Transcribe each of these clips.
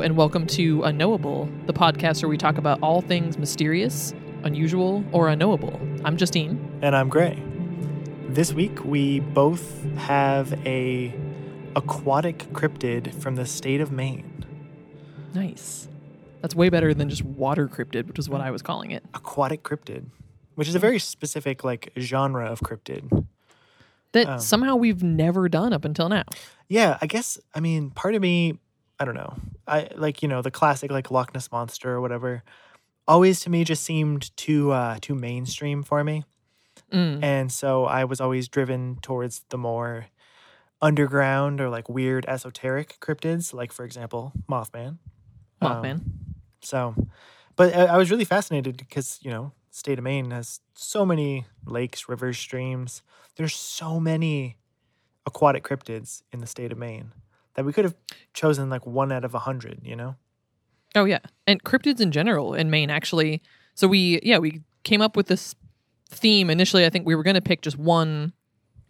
Hello, and welcome to Unknowable, the podcast where we talk about all things mysterious, unusual, or unknowable. I'm Justine. And I'm Gray. This week we both have a aquatic cryptid from the state of Maine. Nice. That's way better than just water cryptid, which is what I was calling it. Aquatic cryptid, which is a very specific like genre of cryptid. That Um, somehow we've never done up until now. Yeah, I guess I mean part of me, I don't know. I like, you know, the classic like Loch Ness monster or whatever. Always to me just seemed too uh too mainstream for me. Mm. And so I was always driven towards the more underground or like weird esoteric cryptids, like for example, Mothman. Um, Mothman. So, but I, I was really fascinated because you know, state of Maine has so many lakes, rivers, streams. There's so many aquatic cryptids in the state of Maine that we could have chosen like one out of a hundred. You know? Oh yeah, and cryptids in general in Maine actually. So we yeah we came up with this theme initially. I think we were going to pick just one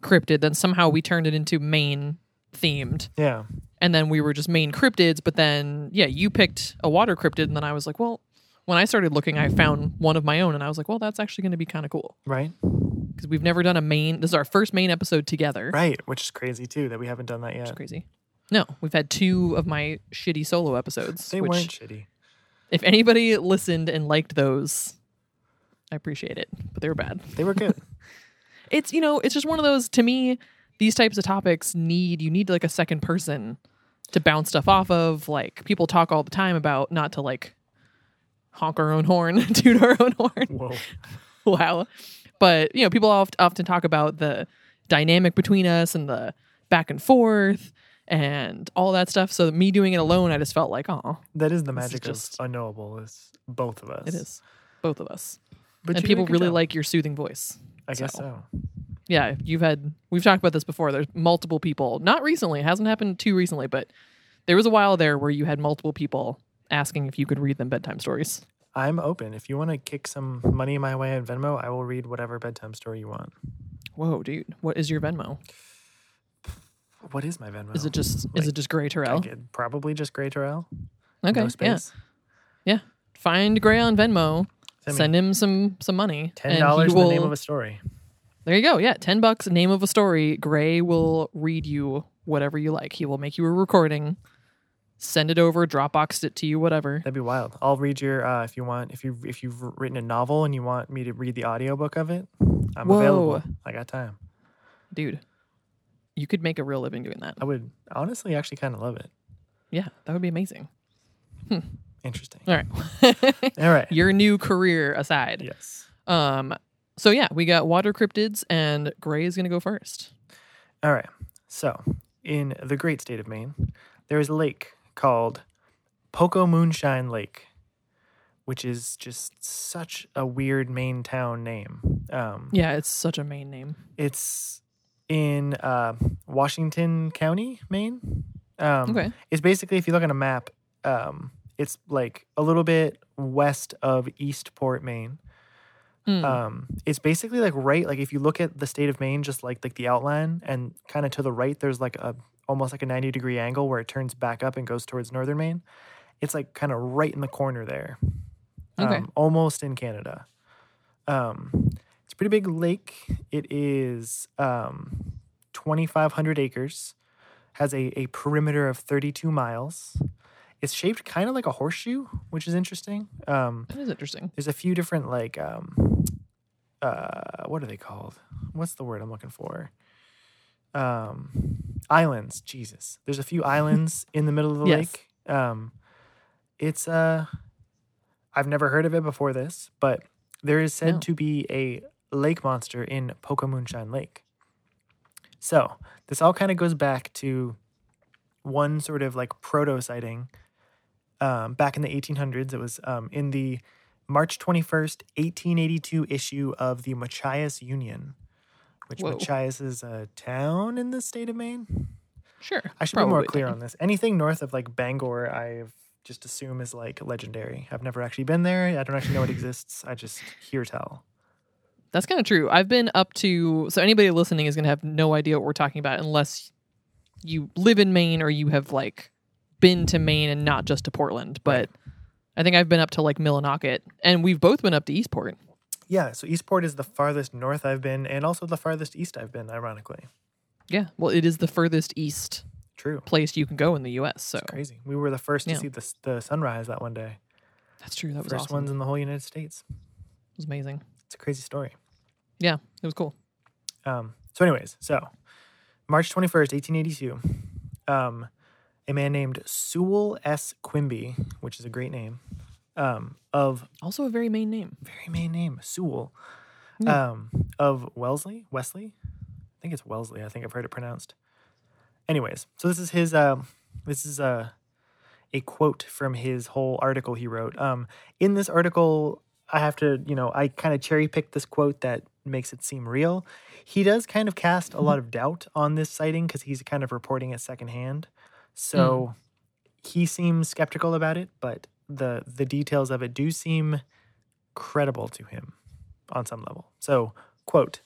cryptid, then somehow we turned it into Maine themed, Yeah. and then we were just Maine cryptids. But then yeah, you picked a water cryptid, and then I was like, well, when I started looking, I found one of my own, and I was like, well, that's actually going to be kind of cool Right. because we've never done a Maine. This is our first Maine episode together. Right. Which is crazy too that we haven't done that Which is yet. crazy. No, we've had two of my shitty solo episodes. They which weren't shitty. if anybody listened and liked those, I appreciate it, but they were bad. They were good. It's you know, it's just one of those. To me, these types of topics need you need like a second person to bounce stuff off of. Like people talk all the time about not to like honk our own horn, toot our own horn. Whoa. wow, but you know, people oft, often talk about the dynamic between us and the back and forth and all that stuff. So me doing it alone, I just felt like, oh, That is the is magic just- of unknowable. It's both of us. it is both of us. But and you did a people really job. like your soothing voice. I guess so. so. Yeah, you've had we've talked about this before. There's multiple people. Not recently, it hasn't happened too recently, but there was a while there where you had multiple people asking if you could read them bedtime stories. I'm open. If you want to kick some money my way on Venmo, I will read whatever bedtime story you want. Whoa, dude. What is your Venmo? What is my Venmo? Is it just is it just Gray I Terrell? probably just Gray Terrell. Okay. No yeah. space. Find Gray on Venmo. Send Send him some some money. ten dollars in the name of a story. There you go. Yeah, 10 bucks, name of a story. Gray will read you whatever you like. He will make you a recording, send it over, Dropbox it to you, whatever. That'd be wild. I'll read your uh, if you want if you if you've written a novel and you want me to read the audiobook of it. I'm Whoa. available. I got time. Dude, you could make a real living doing that. I would honestly actually kind of love it. Yeah, that would be amazing. Interesting. All right. All right. Your new career aside. Yes. Um so yeah, we got water cryptids and Gray is going to go first. All right. So, in the great state of Maine, there is a lake called Poco Moonshine Lake, which is just such a weird Maine town name. Um, Yeah, it's such a Maine name. It's in uh, Washington County, Maine. Um, Okay. It's basically, if you look on a map, um, it's like a little bit west of Eastport, Maine. Mm. Um, it's basically like right, like if you look at the state of Maine, just like like the outline, and kind of to the right, there's like a almost like a ninety degree angle where it turns back up and goes towards northern Maine. It's like kind of right in the corner there, Okay. um, almost in Canada. Um, pretty big lake. It is um, twenty five hundred acres, has a a perimeter of thirty two miles. It's shaped kind of like a horseshoe, which is interesting. Um, that is interesting. there's a few different like um uh what are they called what's the word i'm looking for um islands jesus there's a few islands in the middle of the Yes. lake um it's uh i've never heard of it before this but there is said No. to be a lake monster in Pocomoonshine Lake. So this all kind of goes back to one sort of like proto sighting um, back in the 1800s. It was um, in the March 21st, 1882 issue of the Machias Union, which Whoa. Machias is a town in the state of Maine. Sure. I should be more clear on this. Anything north of like Bangor, I just assume is like legendary. I've never actually been there. I don't actually know it exists. I just hear tell. That's kind of true. I've been up to so anybody listening is going to have no idea what we're talking about unless you live in Maine or you have like been to Maine and not just to Portland, but I think I've been up to like Millinocket, and we've both been up to Eastport. Yeah, so Eastport is the farthest north I've been, and also the farthest east I've been. Ironically, Yeah, well, it is the furthest east true. place you can go in the U.S. So Crazy. We were the first to Yeah. see the the sunrise that one day. that's true. That was First awesome. ones in the whole United States. It was amazing. It's a crazy story. Yeah, it was cool. Um, so, anyways, so March 21st, 1882, um, a man named Sewell S. Quimby, which is a great name, um, of Also, a very Maine name. very Maine name, Sewell, Yeah. um, of Wellesley, Wesley, I think it's Wellesley. I think I've heard it pronounced. Anyways, so this is his, um, this is a, a quote from his whole article he wrote. Um, in this article, I have to, you know, I kind of cherry picked this quote that makes it seem real. He does kind of cast a lot of doubt on this sighting because he's kind of reporting it secondhand. So he seems skeptical about it, but the the details of it do seem credible to him on some level. So, quote,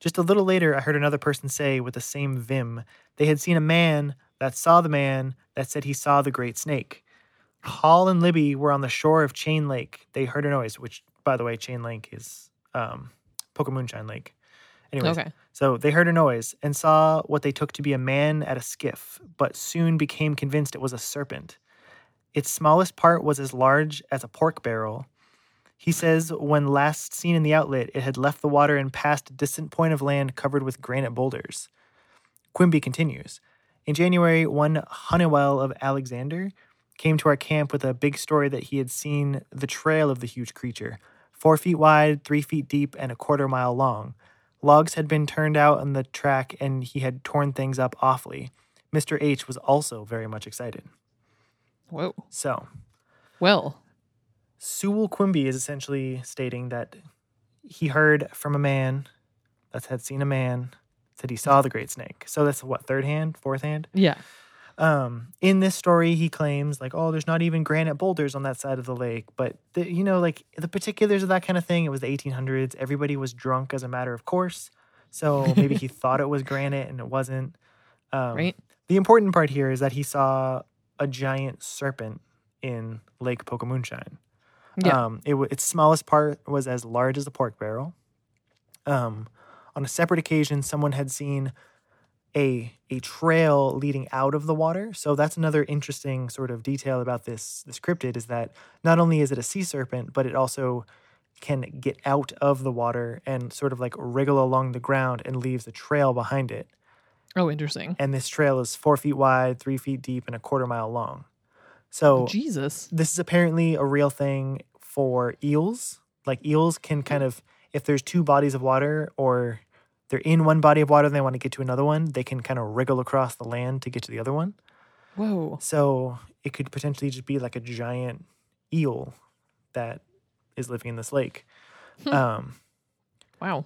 just a little later, I heard another person say with the same vim, they had seen a man that saw the man that said he saw the great snake. Hall and Libby were on the shore of Chain Lake. They heard a noise, which, by the way, Chain Lake is um, Pocomoonshine Lake. Anyways, Okay. so they heard a noise and saw what they took to be a man at a skiff, but soon became convinced it was a serpent. Its smallest part was as large as a pork barrel. He says when last seen in the outlet, it had left the water and passed a distant point of land covered with granite boulders. Quimby continues. In January, one Honeywell of Alexander came to our camp with a big story that he had seen the trail of the huge creature, four feet wide, three feet deep, and a quarter mile long. Logs had been turned out on the track, and he had torn things up awfully. Mr. H was also very much excited. Whoa. So, Well, Sewell Quimby is essentially stating that he heard from a man that had seen a man said he saw the great snake. So that's what third hand, fourth hand. yeah. Um, in this story, he claims like, oh, there's not even granite boulders on that side of the lake. But the, you know, like the particulars of that kind of thing. It was the 1800s. Everybody was drunk as a matter of course. So maybe he thought it was granite and it wasn't. Um, Right. The important part here is that he saw a giant serpent in Lake Pocomoonshine. Yeah. Um, it, its smallest part was as large as a pork barrel. Um, on a separate occasion, someone had seen a a trail leading out of the water. So that's another interesting sort of detail about this this cryptid is that not only is it a sea serpent, but it also can get out of the water and sort of like wriggle along the ground and leaves a trail behind it. Oh, interesting. And this trail is four feet wide, three feet deep, and a quarter mile long. So Jesus. this is apparently a real thing for eels. Like eels can kind of, if there's two bodies of water or they're in one body of water and they want to get to another one, they can kind of wriggle across the land to get to the other one. Whoa. So it could potentially just be like a giant eel that is living in this lake. um, Wow.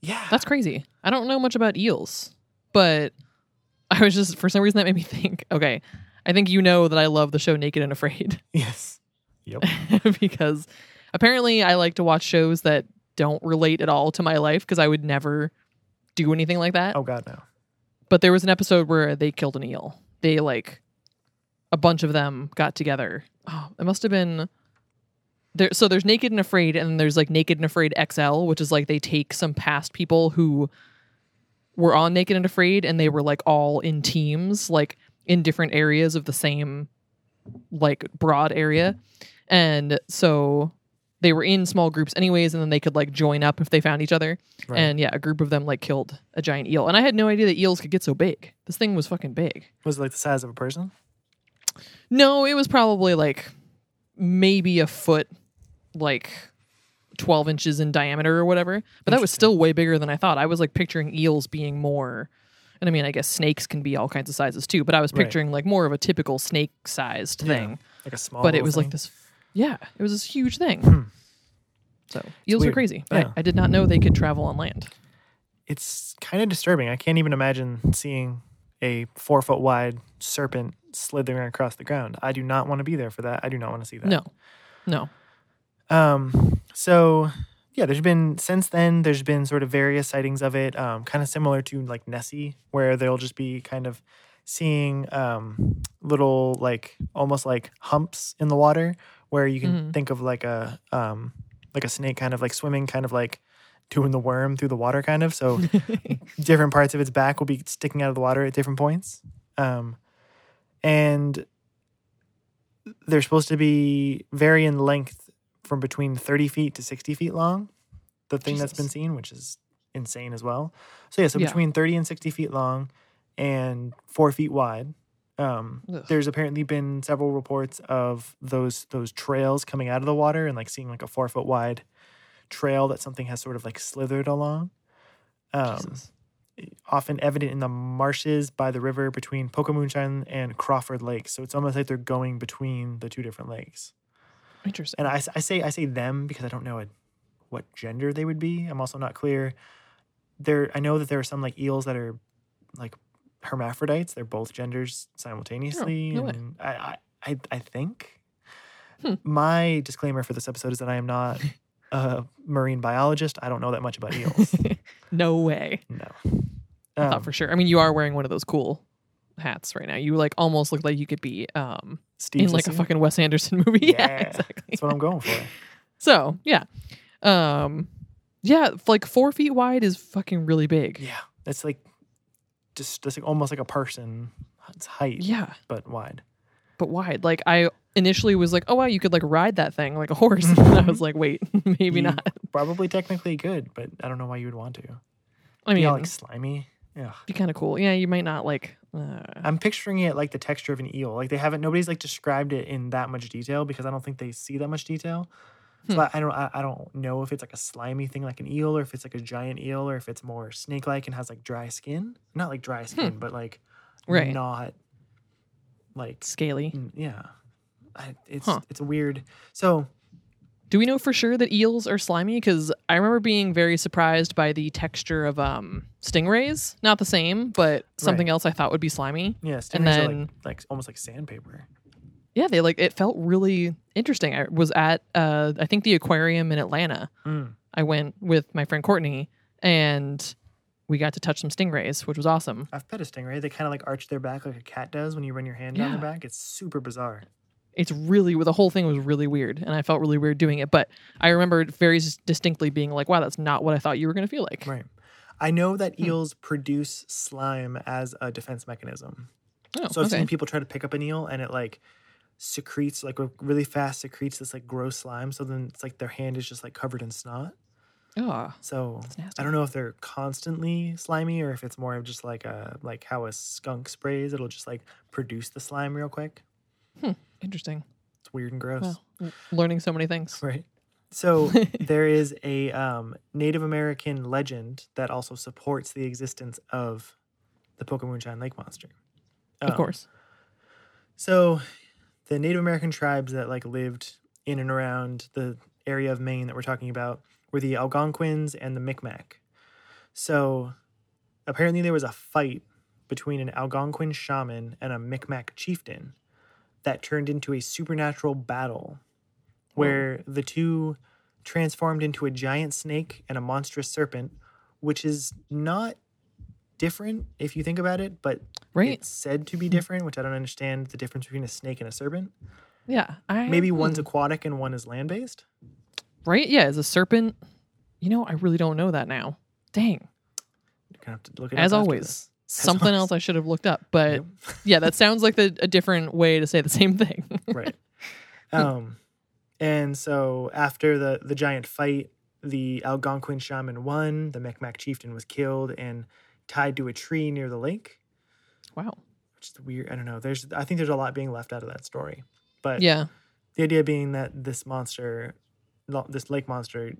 yeah. That's crazy. I don't know much about eels, but I was just, for some reason, that made me think okay, I think you know that I love the show Naked and Afraid yes. Yep. because apparently I like to watch shows that don't relate at all to my life because I would never do anything like that. Oh God, no. But there was an episode where they killed an eel. They like a bunch of them got together. Oh, it must have been there. So there's Naked and Afraid, and then there's like Naked and Afraid XL, which is like they take some past people who were on Naked and Afraid, and they were like all in teams, like in different areas of the same like broad area, and so they were in small groups anyways, and then they could like join up if they found each other. Right. And yeah, a group of them like killed a giant eel. And I had no idea that eels could get so big. This thing was fucking big. Was it like the size of a person? No, it was probably like maybe a foot, like 12 inches in diameter or whatever. But that was still way bigger than I thought. I was like picturing eels being more. And I mean, I guess snakes can be all kinds of sizes too, but I was Right. picturing like more of a typical snake sized Yeah. thing. Like a small but it was like this, yeah, it was this huge thing. Hmm. So eels are weird. crazy. Yeah. I, I did not know they could travel on land. it's kind of disturbing. I can't even imagine seeing a four foot wide serpent slithering across the ground. I do not want to be there for that. I do not want to see that. No, no. Um. So yeah, there's been since then. There's been sort of various sightings of it. Um, kind of similar to like Nessie, where they'll just be kind of seeing um, little like almost like humps in the water where you can Mhm. think of like a um, like a snake kind of like swimming, kind of like doing the worm through the water, kind of. So different parts of its back will be sticking out of the water at different points. Um, and they're supposed to be vary in length from between 30 feet to 60 feet long. The thing that's been seen, which is insane as well. So yeah, so Yeah. between 30 and 60 feet long and four feet wide. Um, there's apparently been several reports of those those trails coming out of the water and like seeing like a four foot wide trail that something has sort of like slithered along. Um, often evident in the marshes by the river between Pocomoonshine and Crawford Lake. So it's almost like they're going between the two different lakes. Interesting. And I, I say I say them because I don't know what, what gender they would be. I'm also not clear. There, I know that there are some like eels that are like hermaphrodites. They're both genders simultaneously. no way. and I, I, I, think. Hmm. My disclaimer for this episode is that I am not a marine biologist. I don't know that much about eels. no way. no. I thought Um, for sure. I mean, you are wearing one of those cool hats right now. You like almost look like you could be um Steve in like a fucking Wes Anderson movie. Yeah, Yeah, exactly. That's what I'm going for. So yeah, um, yeah, like four feet wide is fucking really big. Yeah, that's like just just like almost like a person. It's height, Yeah, but wide. but wide. Like I initially was like, oh wow, you could like ride that thing like a horse. and I was like, wait, maybe You not. Probably technically good, but I don't know why you would want to. I mean, yeah, like slimy. Yeah, be kind of cool. Yeah, you might not like. Uh, I'm picturing it like the texture of an eel. Like they haven't nobody's like described it in that much detail because I don't think they see that much detail. So Hmm. I, I don't I, I don't know if it's like a slimy thing like an eel or if it's like a giant eel or if it's more snake like and has like dry skin. Not like dry skin, but like Hmm. Right. not like scaly. Yeah I, it's Huh. it's weird so Do we know for sure that eels are slimy? Because I remember being very surprised by the texture of um, stingrays. Not the same, but something Right. else I thought would be slimy. yeah And stingrays are then- like, like almost like sandpaper Yeah, they like it felt really interesting. I was at uh, I think the aquarium in Atlanta. Mm. I went with my friend Courtney, and we got to touch some stingrays, which was awesome. i've pet a stingray they kind of like arch their back like a cat does when you run your hand down Yeah. their back it's super bizarre It's really the whole thing was really weird, and I felt really weird doing it. But I remember very distinctly being like, "Wow, that's not what I thought you were going to feel like." right i know Hmm. that eels produce slime as a defense mechanism Oh, so i've okay. seen people try to pick up an eel and it like secretes like really fast secretes this like gross slime so then it's like their hand is just like covered in snot Oh, so I don't know if they're constantly slimy or if it's more of just like a like how a skunk sprays. It'll just like produce the slime real quick. interesting. It's weird and gross, Wow. Learning so many things. right? So there is a um, Native American legend that also supports the existence of the Pocomoonshine Lake monster. Of Um, course. So, the Native American tribes that like lived in and around the area of Maine that we're talking about were the Algonquins and the Micmac. So, apparently there was a fight between an Algonquin shaman and a Micmac chieftain that turned into a supernatural battle where the two transformed into a giant snake and a monstrous serpent, which is not different if you think about it, but Right. it's said to be different, which I don't understand the difference between a snake and a serpent. Yeah. I, Maybe one's hmm. aquatic and one is land based. right. Yeah. Is a serpent? You know, I really don't know that now. Dang. You're gonna have to look it As always, this. something always. else I should have looked up. But Yep. yeah, that sounds like the, a different way to say the same thing. right. Um, and so after the the giant fight, the Algonquin shaman won. The Micmac chieftain was killed and tied to a tree near the lake, wow. which is weird. I don't know. There's I think there's a lot being left out of that story, but Yeah. the idea being that this monster, this lake monster,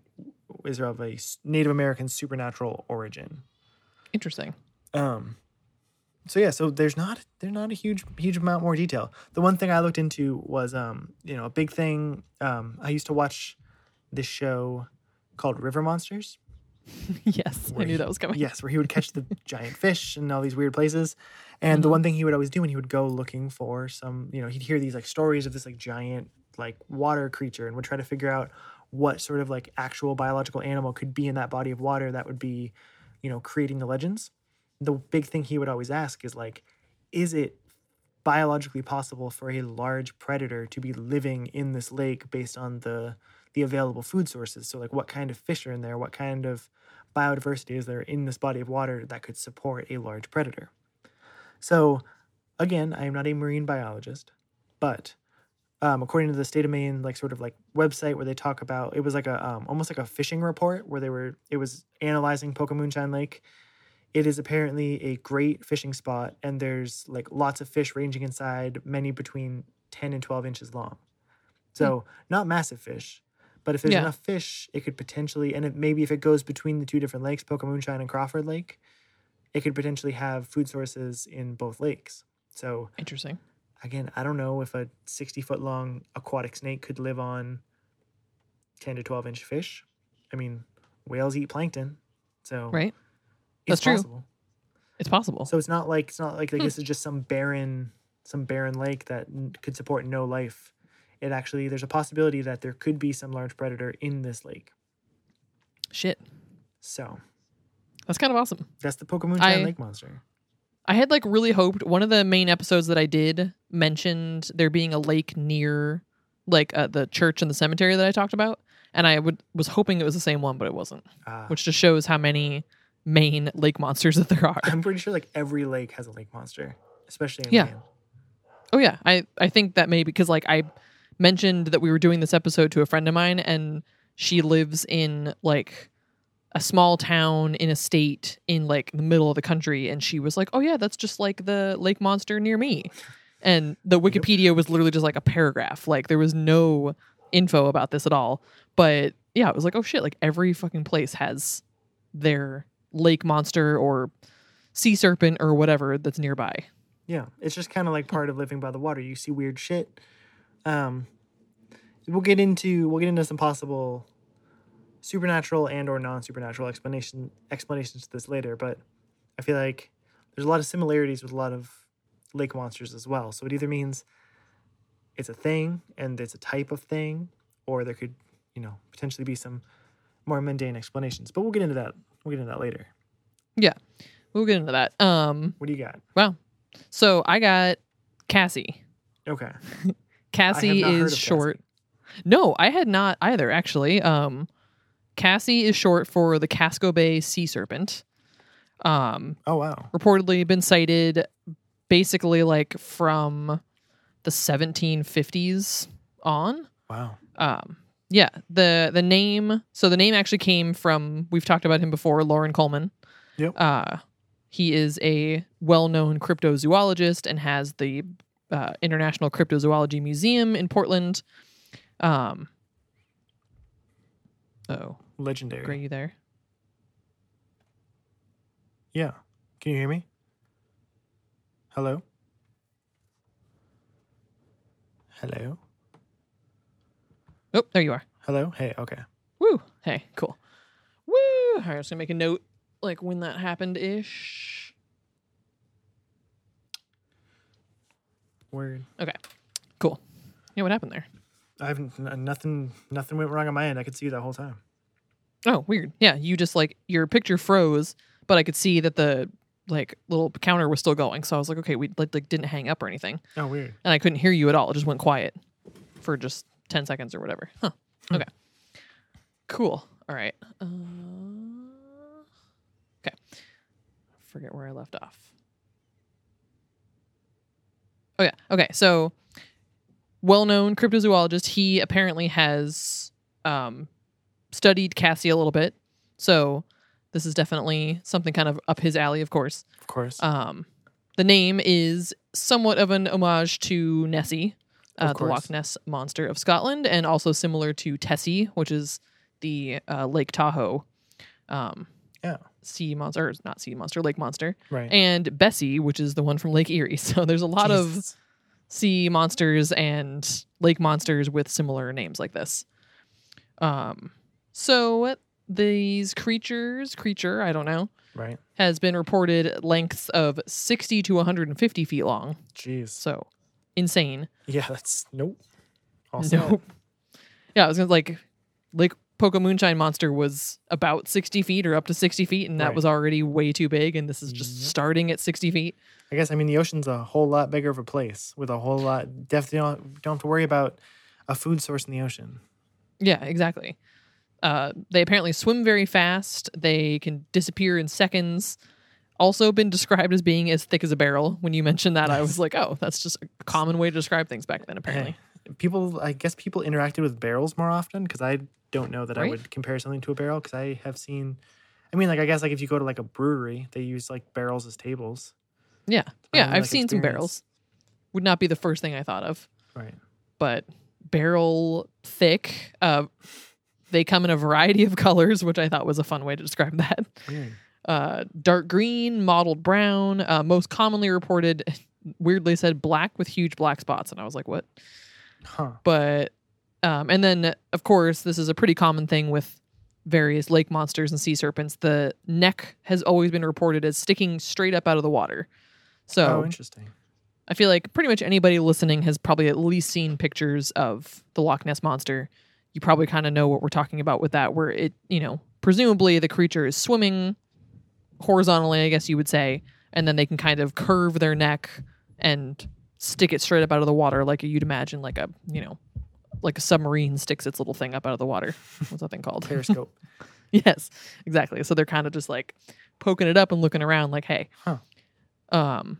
is of a Native American supernatural origin. Interesting. Um, so yeah, so there's not there's not a huge huge amount more detail. The one thing I looked into was um, you know, a big thing. Um, I used to watch this show called River Monsters. yes. I knew he- that was coming. Yes, where he would catch the giant fish in all these weird places. And the Mhm. one thing he would always do when he would go looking for some, you know, he'd hear these like stories of this like giant like water creature and would try to figure out what sort of like actual biological animal could be in that body of water that would be, you know, creating the legends. The big thing he would always ask is like, is it biologically possible for a large predator to be living in this lake based on the the available food sources? So like what kind of fish are in there? What kind of biodiversity is there in this body of water that could support a large predator? So again, I am not a marine biologist, but um, according to the state of Maine, like sort of like website where they talk about it was like a um, almost like a fishing report where they were it was analyzing Pocomoonshine Lake. It is apparently a great fishing spot, and there's like lots of fish ranging inside, many between ten and twelve inches long. So not massive fish, but if there's Yeah. enough fish, it could potentially, and it, maybe if it goes between the two different lakes, Pocomoonshine and Crawford Lake, it could potentially have food sources in both lakes. So Interesting. again, I don't know if a 60 foot long aquatic snake could live on 10 to 12 inch fish. I mean, whales eat plankton. So Right. it's That's true. possible. It's possible. So it's not like it's not like, like Hmm. this is just some barren some barren lake that could support no life. It actually there's a possibility that there could be some large predator in this lake. Shit. So That's kind of awesome. that's the Pokemon I- Lake monster. I had like really hoped one of the Maine episodes that I did mentioned there being a lake near like uh, the church and the cemetery that I talked about, and I would was hoping it was the same one, but it wasn't, Uh, which just shows how many Maine lake monsters that there are. I'm pretty sure like every lake has a lake monster, especially in Yeah. Maine. Oh yeah, I I think that may because like I mentioned that we were doing this episode to a friend of mine, and she lives in like a small town in a state in like the middle of the country, and she was like, "Oh yeah, that's just like the lake monster near me," and the Wikipedia was literally just like a paragraph, like there was no info about this at all. But yeah, it was like, oh shit, like every fucking place has their lake monster or sea serpent or whatever that's nearby. Yeah, it's just kind of like part of living by the water. You see weird shit. Um, we'll get into we'll get into some possible supernatural and or non supernatural explanation explanations to this later, but I feel like there's a lot of similarities with a lot of lake monsters as well. So it either means it's a thing and it's a type of thing, or there could you know potentially be some more mundane explanations. But we'll get into that. We'll get into that later. Yeah. We'll get into that. Um, What do you got? Wow. So I got Cassie. Okay. Cassie is short. No, I had not either actually. Um Cassie is short for the Casco Bay sea serpent. Um Oh wow. reportedly been sighted basically like from the 1750s on. Wow. Um yeah, the the name so the name actually came from we've talked about him before, Loren Coleman. Yep. Uh he is a well-known cryptozoologist and has the uh, International Cryptozoology Museum in Portland. Um Oh, Legendary. Gray, you there? Yeah. Can you hear me? Hello? Hello? Oh, there you are. Hello? Hey, okay. Woo. Hey, cool. Woo. All right, gonna make a note like when that happened ish. Word. Okay. Cool. Yeah, what happened there? I haven't n- nothing nothing went wrong on my end. I could see you that whole time. Oh, weird. Yeah, you just like your picture froze, but I could see that the like little counter was still going. So I was like, okay, we like, like didn't hang up or anything, Oh, weird. and I couldn't hear you at all. It just went quiet for just ten seconds or whatever. Huh. Okay. Cool. All right. Uh, okay. Forget where I left off. Oh yeah. Okay. So, well-known cryptozoologist. He apparently has um, studied Cassie a little bit. So this is definitely something kind of up his alley, of course. Of course. Um, the name is somewhat of an homage to Nessie, uh, the. Loch Ness monster of Scotland, and also similar to Tessie, which is the uh, Lake Tahoe um, yeah. Sea monster, or not sea monster, lake monster, Right. and Bessie, which is the one from Lake Erie. So there's a lot of sea monsters and lake monsters with similar names like this. Um, so these creatures, creature, I don't know, right. has been reported lengths of 60 to 150 feet long. Jeez. So insane. Yeah, that's nope. Set. Nope. Yeah, I was gonna like, like Pocomoonshine Monster was about 60 feet or up to 60 feet, and that Right. was already way too big. And this is just starting at 60 feet. I guess I mean the ocean's a whole lot bigger of a place with a whole lot. Definitely don't, don't have to worry about a food source in the ocean. Yeah, exactly. Uh, they apparently swim very fast. They can disappear in seconds. Also, been described as being as thick as a barrel. When you mentioned that, I was like, "Oh, that's just a common way to describe things back then." Apparently, People, I guess people interacted with barrels more often because I don't know that I would compare something to a barrel because I have seen. I mean, like I guess like if you go to like a brewery, they use like barrels as tables. yeah, yeah. I've like, seen some barrels. Would not be the first thing I thought of, Right. but barrel thick. Uh, they come in a variety of colors, which I thought was a fun way to describe that. Weird. uh, dark green, mottled brown. Uh, most commonly reported, weirdly said black with huge black spots, and I was like, what? Huh. But um, and then of course this is a pretty common thing with various lake monsters and sea serpents. The neck has always been reported as sticking straight up out of the water. So oh, interesting. I feel like pretty much anybody listening has probably at least seen pictures of the Loch Ness monster. You probably kind of know what we're talking about with that, where it, you know, presumably the creature is swimming horizontally, I guess you would say, and then they can kind of curve their neck and stick it straight up out of the water, like you'd imagine, like a, you know, like a submarine sticks its little thing up out of the water. What's that thing called? Periscope. yes, exactly. So they're kind of just like poking it up and looking around, like, hey. Huh. Um.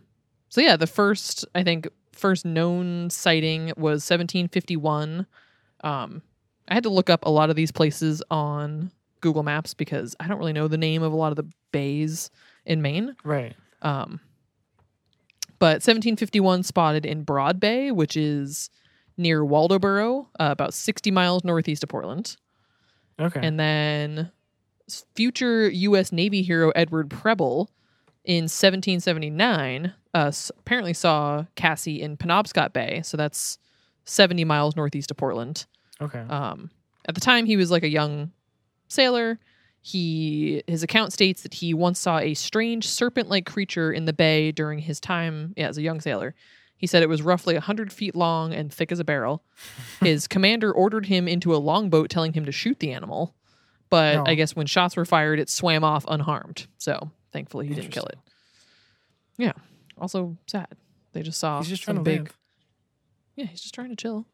So yeah, the first I think first known sighting was 1751. Um, I had to look up a lot of these places on Google Maps because I don't really know the name of a lot of the bays in Maine. right. Um, but 1751 spotted in Broad Bay, which is near Waldoboro, uh, about 60 miles northeast of Portland. Okay. And then future U.S. Navy hero Edward Preble in 1779 uh, apparently saw Cassie in Penobscot Bay. So that's 70 miles northeast of Portland. okay. Um, at the time, he was like a young sailor. He his account states that he once saw a strange serpent-like creature in the bay during his time yeah, as a young sailor. He said it was roughly 100 feet long and thick as a barrel. His commander ordered him into a longboat, telling him to shoot the animal. But No. I guess when shots were fired, it swam off unharmed. So thankfully, he didn't kill it. Yeah. Also sad. They just saw He's just trying to big live. yeah, he's just trying to chill.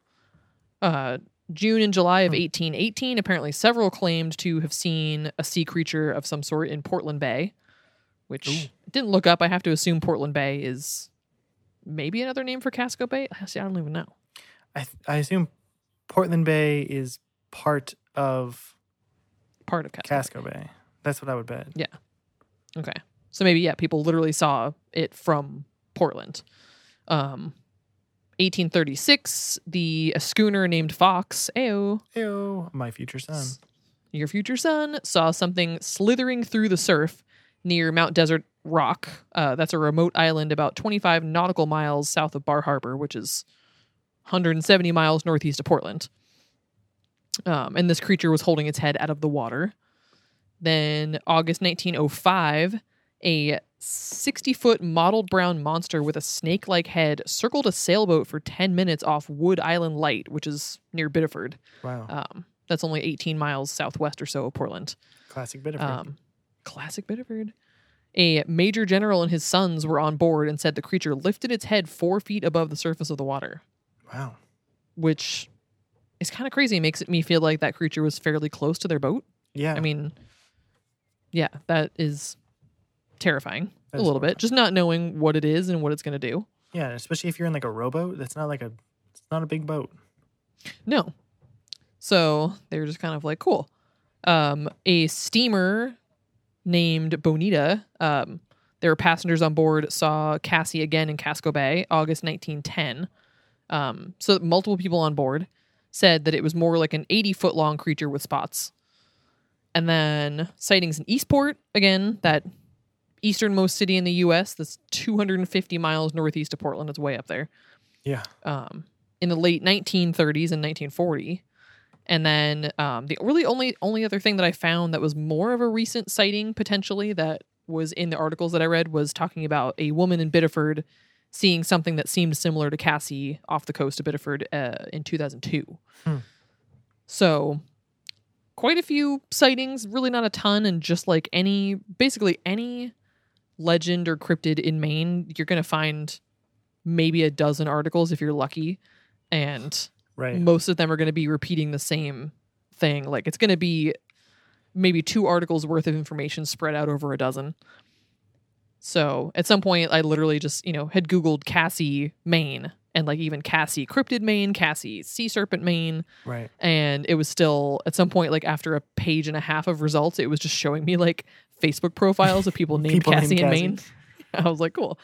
Uh, June and July of Hmm. 1818, apparently several claimed to have seen a sea creature of some sort in Portland Bay, which Ooh. didn't look up. I have to assume Portland Bay is maybe another name for Casco Bay. See, I don't even know. I th- I assume Portland Bay is part of Part of Casco. Casco Bay. That's what I would bet. Yeah. Okay. So maybe, yeah, people literally saw it from Portland. Um, 1836, the a schooner named Fox, Ayo, Ew, my future son. your future son saw something slithering through the surf near Mount Desert Rock. Uh, that's a remote island about 25 nautical miles south of Bar Harbor, which is 170 miles northeast of Portland. Um, and this creature was holding its head out of the water. Then, August 1905, a 60 foot mottled brown monster with a snake like head circled a sailboat for 10 minutes off Wood Island Light, which is near Biddeford. Wow. Um, that's only 18 miles southwest or so of Portland. Classic Biddeford. Um, classic Biddeford. A major general and his sons were on board and said the creature lifted its head four feet above the surface of the water, wow. which is kind of crazy. It makes it me feel like that creature was fairly close to their boat. Yeah. I mean, yeah, that is terrifying a little bit. Just not knowing what it is and what it's going to do. yeah, especially if you're in like a rowboat. That's not like a. It's not a big boat. No. So they're just kind of like, cool. Um, a steamer named Bonita, um, there were passengers on board, saw Cassie again in Casco Bay, August 1910. Um, so multiple people on board said that it was more like an 80 foot long creature with spots. And then sightings in Eastport, again, that easternmost city in the US, that's 250 miles northeast of Portland. It's way up there Yeah. um, in the late 1930s and 1940. And then um, the really only only other thing that I found that was more of a recent sighting potentially that was in the articles that I read was talking about a woman in Biddeford seeing something that seemed similar to Cassie off the coast of Biddeford uh, in 2002. Hmm. So quite a few sightings, really not a ton, and just like any, basically any legend or cryptid in Maine, you're going to find maybe a dozen articles if you're lucky. And Right. most of them are going to be repeating the same thing. Like it's going to be maybe two articles worth of information spread out over a dozen. So at some point, I literally just, you know, had Googled Cassie Maine and like even Cassie Cryptid Maine, Cassie Sea Serpent Maine. Right. And it was still at some point, like after a page and a half of results, it was just showing me like Facebook profiles of people named People named Cassie in Cassie. Maine. I was like, cool.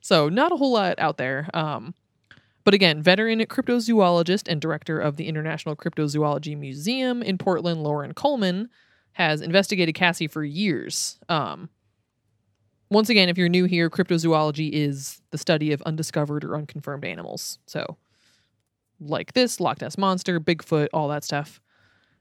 So not a whole lot out there. Um, but again, veteran cryptozoologist and director of the International Cryptozoology Museum in Portland, Loren Coleman, has investigated Cassie for years. Um, once again, if you're new here, cryptozoology is the study of undiscovered or unconfirmed animals. So, like this, Loch Ness Monster, Bigfoot, all that stuff.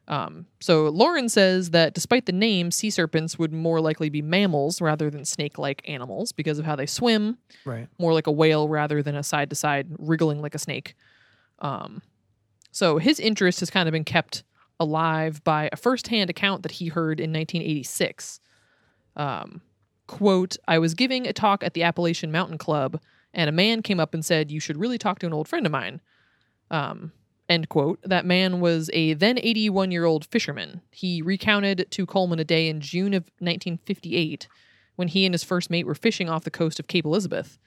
Um, so, Loren says that despite the name, sea serpents would more likely be mammals rather than snake like animals because of how they swim Right. more like a whale rather than a side to side wriggling like a snake. Um, so his interest has kind of been kept alive by a firsthand account that he heard in 1986. Um, quote, I was giving a talk at the Appalachian Mountain Club, and a man came up and said, You should really talk to an old friend of mine. Um, end quote. That man was a then 81 year old fisherman. He recounted to Coleman a day in June of 1958 when he and his first mate were fishing off the coast of Cape Elizabeth,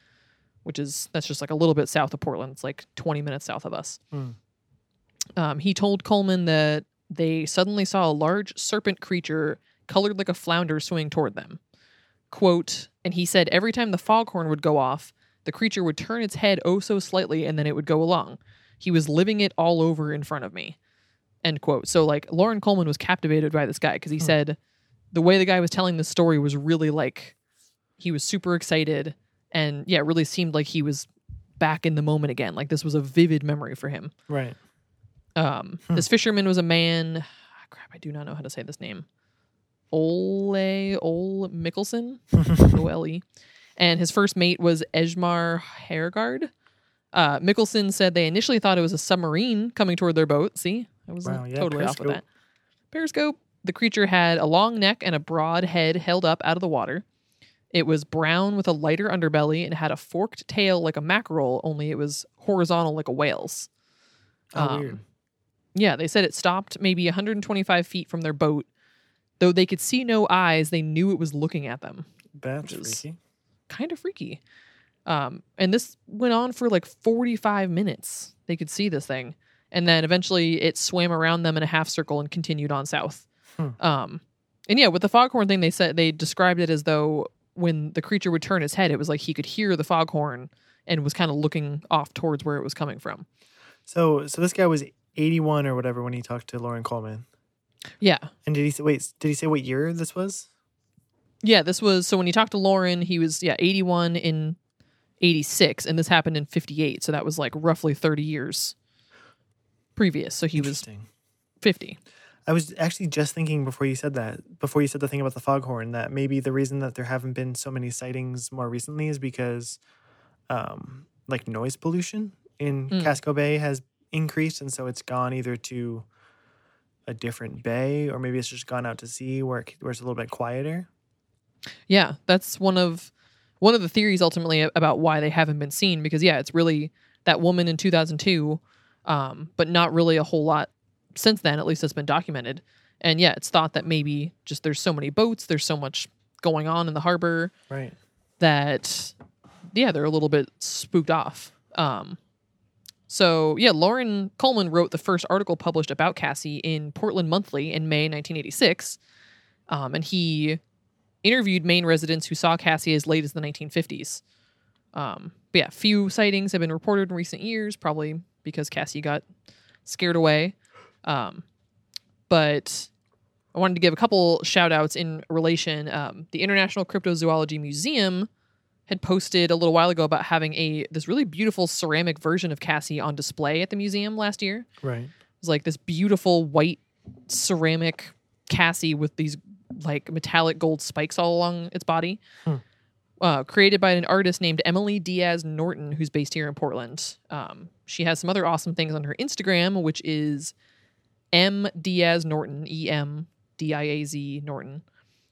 which is that's just like a little bit south of Portland. It's like 20 minutes south of us. Hmm. Um, he told Coleman that they suddenly saw a large serpent creature colored like a flounder swimming toward them. Quote, and he said every time the foghorn would go off, the creature would turn its head oh so slightly and then it would go along. He was living it all over in front of me. End quote. So like Loren Coleman was captivated by this guy because he Hmm. said the way the guy was telling the story was really like he was super excited and yeah, it really seemed like he was back in the moment again. Like this was a vivid memory for him. Right. Um, Hmm. This fisherman was a man. ah, crap, I do not know how to say this name. Ole Ole Mickelson, O L E, and his first mate was Esmar Hergard. Uh, Mickelson said they initially thought it was a submarine coming toward their boat. See, I was Wow, yeah, totally off with periscope. that. Periscope. The creature had a long neck and a broad head held up out of the water. It was brown with a lighter underbelly and had a forked tail like a mackerel, only it was horizontal like a whale's. Oh, Um, weird. Yeah, they said it stopped maybe 125 feet from their boat. Though they could see no eyes, they knew it was looking at them. That's freaky. Kind of freaky. Um, and this went on for like 45 minutes. They could see this thing. And then eventually it swam around them in a half circle and continued on south. Hmm. Um, and yeah, with the foghorn thing, they said they described it as though when the creature would turn its head, it was like he could hear the foghorn and was kind of looking off towards where it was coming from. So, so this guy was 81 or whatever when he talked to Loren Coleman. Yeah. And did he say, wait, did he say what year this was? Yeah, this was so when he talked to Loren, he was yeah, 81 in 86 and this happened in 58, so that was like roughly 30 years previous. So he was 50. I was actually just thinking before you said that, before you said the thing about the foghorn, that maybe the reason that there haven't been so many sightings more recently is because, um, like noise pollution in Mm. Casco Bay has increased, and so it's gone either to a different bay or maybe it's just gone out to sea where it, where it's a little bit quieter. Yeah, that's one of one of the theories ultimately about why they haven't been seen because yeah, it's really that woman in 2002 um, but not really a whole lot since then at least that's been documented. And yeah, it's thought that maybe just there's so many boats, there's so much going on in the harbor Right. that yeah they're a little bit spooked off um so yeah loren coleman wrote the first article published about cassie in portland monthly in may 1986 um, and he interviewed maine residents who saw cassie as late as the 1950s um, but yeah few sightings have been reported in recent years probably because cassie got scared away um, but I wanted to give a couple shout outs in relation. Um, the International Cryptozoology Museum had posted a little while ago about having a this really beautiful ceramic version of Cassie on display at the museum last year. Right. It was like this beautiful white ceramic Cassie with these like metallic gold spikes all along its body. Hmm. Uh, created by an artist named Emily Diaz Norton, who's based here in Portland. Um, she has some other awesome things on her Instagram, which is M Diaz Norton, E M D I A Z Norton.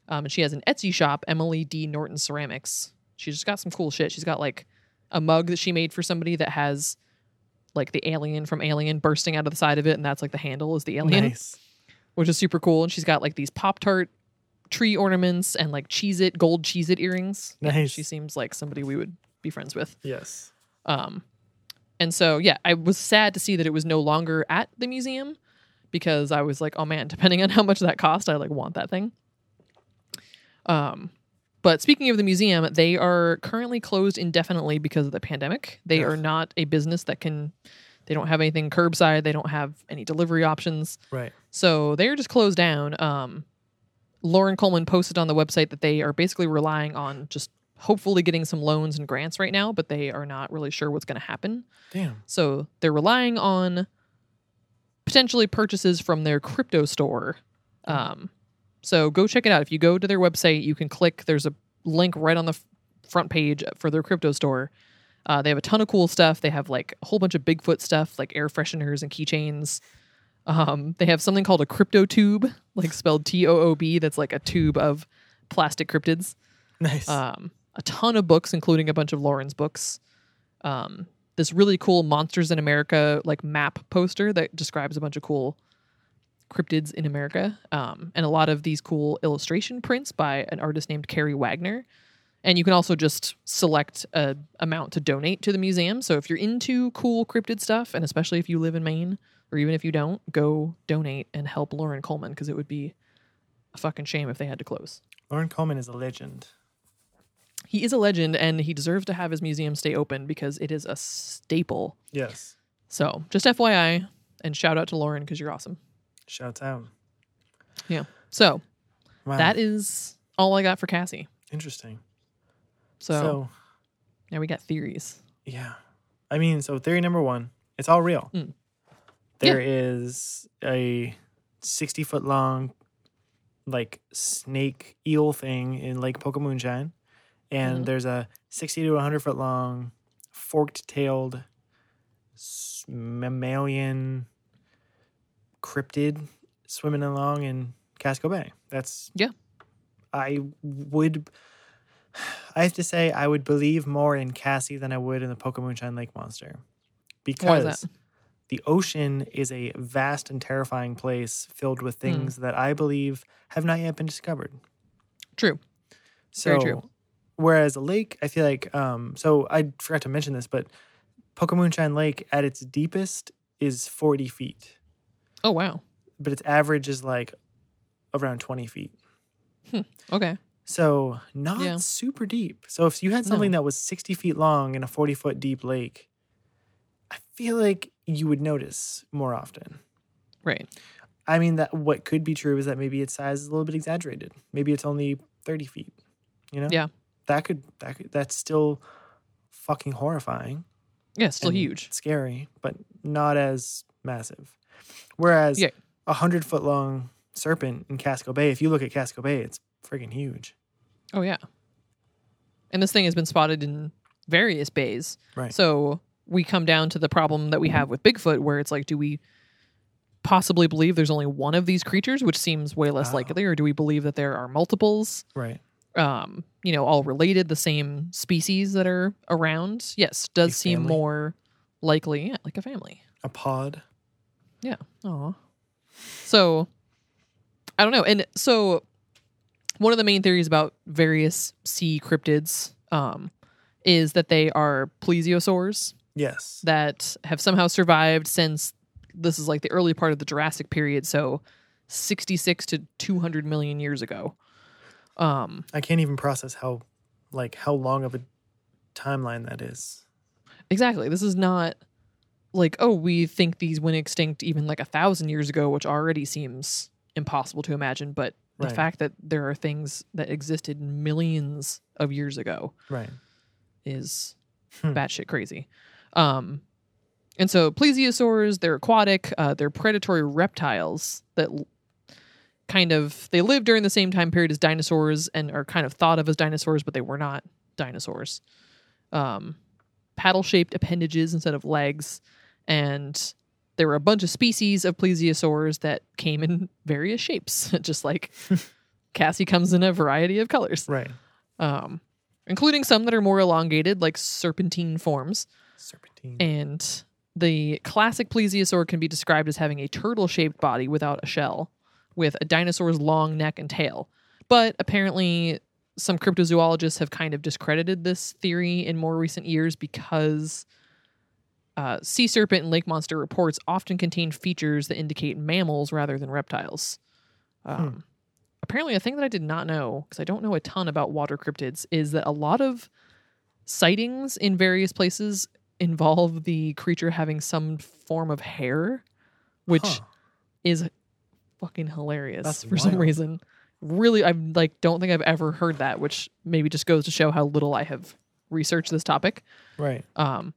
Um, and she has an Etsy shop, Emily D Norton Ceramics. She's just got some cool shit. She's got like a mug that she made for somebody that has like the alien from Alien bursting out of the side of it, and that's like the handle is the alien, Nice. which is super cool. And she's got like these Pop Tart tree ornaments and like Cheez It, gold Cheez It earrings. Yeah, Nice. she seems like somebody we would be friends with. Yes. Um, and so yeah, I was sad to see that it was no longer at the museum because I was like, oh man, depending on how much that cost, I like want that thing. Um, but speaking of the museum, they are currently closed indefinitely because of the pandemic. They Ugh. are not a business that can. They don't have anything curbside. They don't have any delivery options. Right. So they're just closed down. Um, Loren Coleman posted on the website that they are basically relying on just hopefully getting some loans and grants right now, but they are not really sure what's going to happen. Damn. So they're relying on potentially purchases from their crypto store. Um, so go check it out. If you go to their website, you can click, there's a link right on the f- front page for their crypto store. Uh, they have a ton of cool stuff. They have like a whole bunch of Bigfoot stuff, like air fresheners and keychains. Um, they have something called a crypto tube, like spelled T O O B, that's like a tube of plastic cryptids Nice. um, a ton of books, including a bunch of Loren's books. Um, this really cool Monsters in America like map poster that describes a bunch of cool cryptids in America, um, and a lot of these cool illustration prints by an artist named Carrie Wagner. And you can also just select a amount to donate to the museum. So if you're into cool cryptid stuff, and especially if you live in Maine, or even if you don't, go donate and help Loren Coleman because it would be a fucking shame if they had to close. Loren Coleman is a legend. He is a legend and he deserves to have his museum stay open because it is a staple. Yes. So, just FYI, and shout out to Loren because you're awesome. Shouts out. Yeah. So, Wow. that is all I got for Cassie. interesting. So, so now we got theories. Yeah. I mean, so theory number one, it's all real. Mm. There is a 60 foot long, like snake eel thing in Lake Pocomoonshine. And Mhm. there's a 60 to 100 foot long, forked tailed mammalian cryptid swimming along in Casco Bay. That's, Yeah. I would. I have to say, I would believe more in Cassie than I would in the Pocomoonshine Lake Monster. Because the ocean is a vast and terrifying place filled with things that I believe have not yet been discovered. True. So, Very true. whereas a lake, I feel like, um, so I forgot to mention this, but Pocomoonshine Lake at its deepest is 40 feet, Oh, wow. but its average is like around 20 feet. Hmm. Okay. So not Yeah. super deep. So if you had something that was 60 feet long in a 40 foot deep lake, I feel like you would notice more often. Right. I mean that what could be true is that maybe its size is a little bit exaggerated. Maybe it's only 30 feet. You know? Yeah. That could that could, that's still fucking horrifying. Yeah, still huge. Scary, but not as massive. Whereas Yeah. a hundred foot long serpent in Casco Bay, if you look at Casco Bay, it's freaking huge. Oh, yeah. And this thing has been spotted in various bays. Right. So we come down to the problem that we have with Bigfoot, where it's like, do we possibly believe there's only one of these creatures, which seems way less Oh. likely, or do we believe that there are multiples? Right. um, you know, all related, the same species that are around, yes, does seem family. more likely, yeah, like a family. A pod. Yeah. Aw. So, I don't know. And so, one of the main theories about various sea cryptids um, is that they are plesiosaurs Yes. that have somehow survived since this is like the early part of the Jurassic period. So, 66 to 200 million years ago. Um, I can't even process how like how long of a timeline that is. Exactly. This is not like, oh, we think these went extinct even like a thousand years ago, which already seems impossible to imagine. But the Right. fact that there are things that existed millions of years ago Right. is Hmm. batshit crazy. Um, and so plesiosaurs, they're aquatic, uh, they're predatory reptiles that l- kind of they live during the same time period as dinosaurs and are kind of thought of as dinosaurs, but they were not dinosaurs. Um, paddle shaped appendages instead of legs, and there were a bunch of species of plesiosaurs that came in various shapes, just like Cassie comes in a variety of colors, Right. um, including some that are more elongated, like serpentine forms. Serpentine. And the classic plesiosaur can be described as having a turtle shaped body without a shell, with a dinosaur's long neck and tail. But apparently, some cryptozoologists have kind of discredited this theory in more recent years because uh, sea serpent and lake monster reports often contain features that indicate mammals rather than reptiles. Um, Apparently, a thing that I did not know, because I don't know a ton about water cryptids, is that a lot of sightings in various places involve the creature having some form of hair, which Huh. is fucking hilarious That's for some reason. Really, I like don't think I've ever heard that, which maybe just goes to show how little I have researched this topic. Right. Um,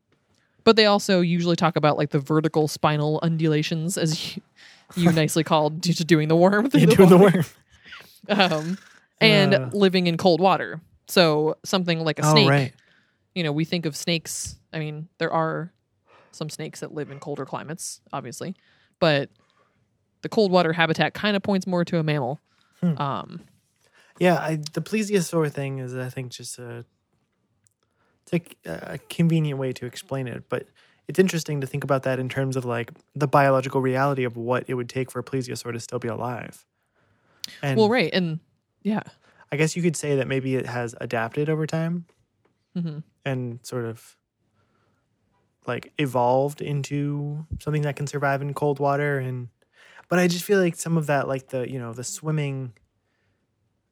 but they also usually talk about like the vertical spinal undulations, as you, you nicely called just doing the worm through You're doing the water. worm. Um, and Uh. living in cold water. So something like a Oh, snake. right. You know, we think of snakes. I mean, there are some snakes that live in colder climates, obviously, but the cold water habitat kind of points more to a mammal. Hmm. Um, Yeah, I, the plesiosaur thing is, I think, just a, it's a, a convenient way to explain it. But it's interesting to think about that in terms of like the biological reality of what it would take for a plesiosaur to still be alive. And well, right, and yeah, I guess you could say that maybe it has adapted over time hmm and sort of like evolved into something that can survive in cold water and but I just feel like some of that like the you know the swimming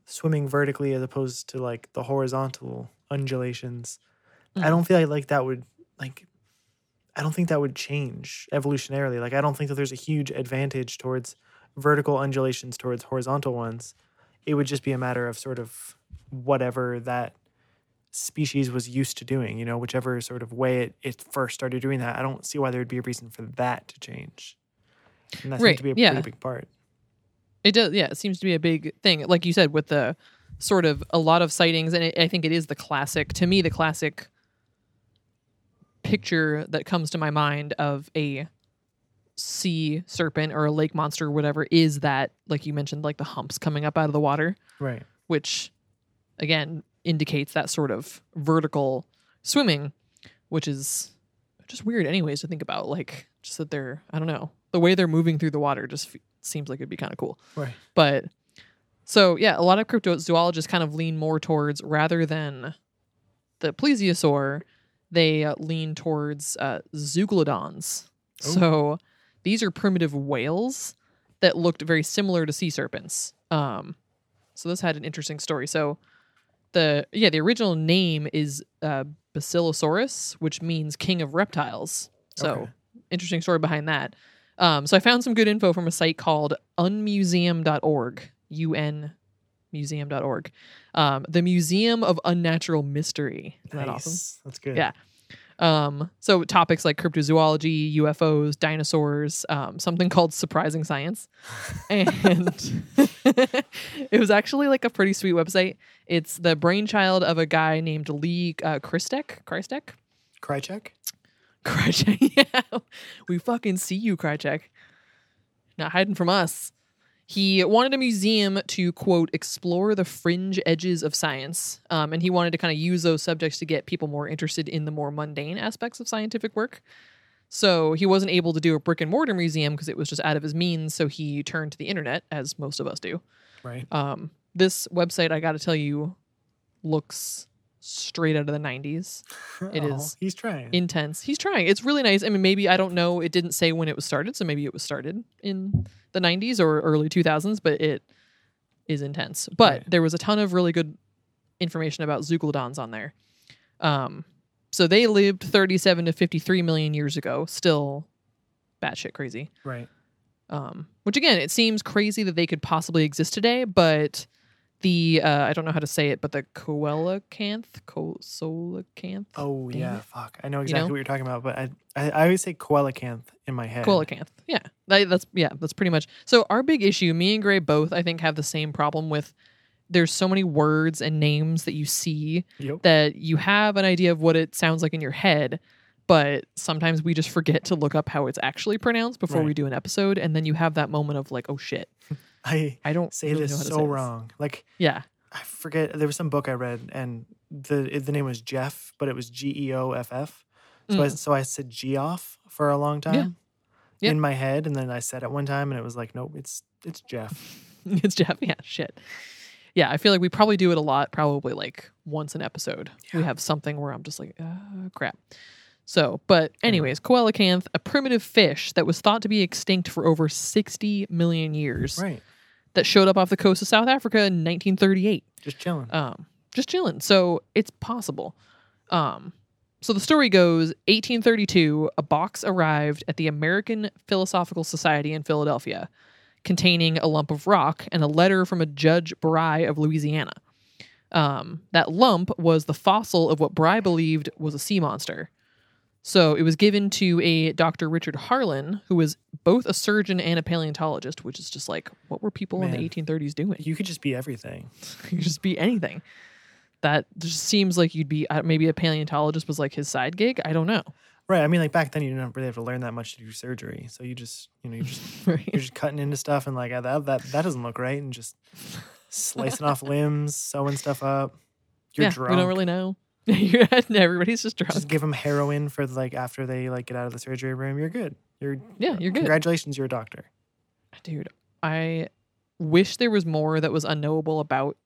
swimming vertically as opposed to like the horizontal undulations I Mhm. don't feel like, like that would like I don't think that would change evolutionarily like I don't think that there's a huge advantage towards vertical undulations towards horizontal ones it would just be a matter of sort of whatever that species was used to doing, you know, whichever sort of way it, it first started doing that. I don't see why there would be a reason for that to change. And that Right, seems to be a yeah. pretty big part. It does, yeah. It seems to be a big thing, like you said, with the sort of a lot of sightings, and it, I think it is the classic. To me, the classic picture that comes to my mind of a sea serpent or a lake monster or whatever is that, like you mentioned, like the humps coming up out of the water, Right. which again indicates that sort of vertical swimming, which is just weird, anyways, to think about. Like, just that they're, I don't know, the way they're moving through the water just f- seems like it'd be kind of cool. Right. But so yeah, a lot of cryptozoologists kind of lean more towards rather than the plesiosaur, they uh, lean towards uh, zeuglodons. Ooh. So these are primitive whales that looked very similar to sea serpents. Um, so this had an interesting story. So the yeah, the original name is uh, Basilosaurus, which means king of reptiles. So Okay. interesting story behind that. Um, so I found some good info from a site called unmuseum.org, un museum.org. Um, the Museum of Unnatural Mystery. Isn't that awesome? Nice. That's good. Yeah. Um, so topics like cryptozoology, UFOs, dinosaurs, um, something called surprising science, and it was actually like a pretty sweet website. It's the brainchild of a guy named Lee uh, Krystek. Krystek. Krychek? Krychek. yeah, we fucking see you, Krychek. Not hiding from us. He wanted a museum to quote explore the fringe edges of science, um, and he wanted to kind of use those subjects to get people more interested in the more mundane aspects of scientific work. So he wasn't able to do a brick and mortar museum because it was just out of his means. So he turned to the internet, as most of us do. Right. Um, this website, I got to tell you, looks straight out of the '90s It Oh, is He's trying. intense. He's trying. It's really nice. I mean, maybe I don't know. It didn't say when it was started, so maybe it was started in the 90s or early 2000s, but it is intense. But Right. there was a ton of really good information about zeuglodons on there. Um, so they lived 37 to 53 million years ago. Still batshit crazy. right. Um, which again, it seems crazy that they could possibly exist today, but the uh, I don't know how to say it, but the coelacanth, coelacanth, Oh Damn yeah, it. fuck. I know You exactly know? what you're talking about, but I, I I always say coelacanth in my head. Coelacanth. Yeah. That, that's yeah, that's pretty much. So our big issue, me and Gray both I think have the same problem with there's so many words and names that you see Yep. that you have an idea of what it sounds like in your head, but sometimes we just forget to look up how it's actually pronounced before we do an episode, and then you have that moment of like, oh shit, I I don't say really this know how to so say this. wrong. Like Yeah, I forget there was some book I read and the the name was Jeff, but it was G E O F F. So I Mm. so I said Geoff for a long time Yep. in my head, and then I said it one time, and it was like, nope, it's it's Jeff. it's Jeff. Yeah, shit. Yeah, I feel like we probably do it a lot, probably like once an episode. We have something where I'm just like, uh, crap. So, but anyways, coelacanth, a primitive fish that was thought to be extinct for over 60 million years, Right, that showed up off the coast of South Africa in 1938. just chilling. um, just chilling. So it's possible. Um, so the story goes 1832, a box arrived at the American Philosophical Society in Philadelphia containing a lump of rock and a letter from a Judge Bry of Louisiana. Um, that lump was the fossil of what Bry believed was a sea monster. So it was given to a Dr. Richard Harlan, who was both a surgeon and a paleontologist, which is just like, what were people in the 1830s doing? you could just be everything. you could just be anything. That just seems like you'd be uh, maybe a paleontologist was like his side gig. I don't know. Right. I mean, like back then, you didn't really have to learn that much to do surgery. So you just, you know, you're just you're Right. just cutting into stuff and like "Ah, that that that doesn't look right, and just slicing off limbs, sewing stuff up. You're yeah, drunk. we don't really know. Everybody's just drunk. just give them heroin for like after they like get out of the surgery room. You're good. You're yeah, you're good, Congratulations, you're a doctor. dude. I wish there was more that was unknowable about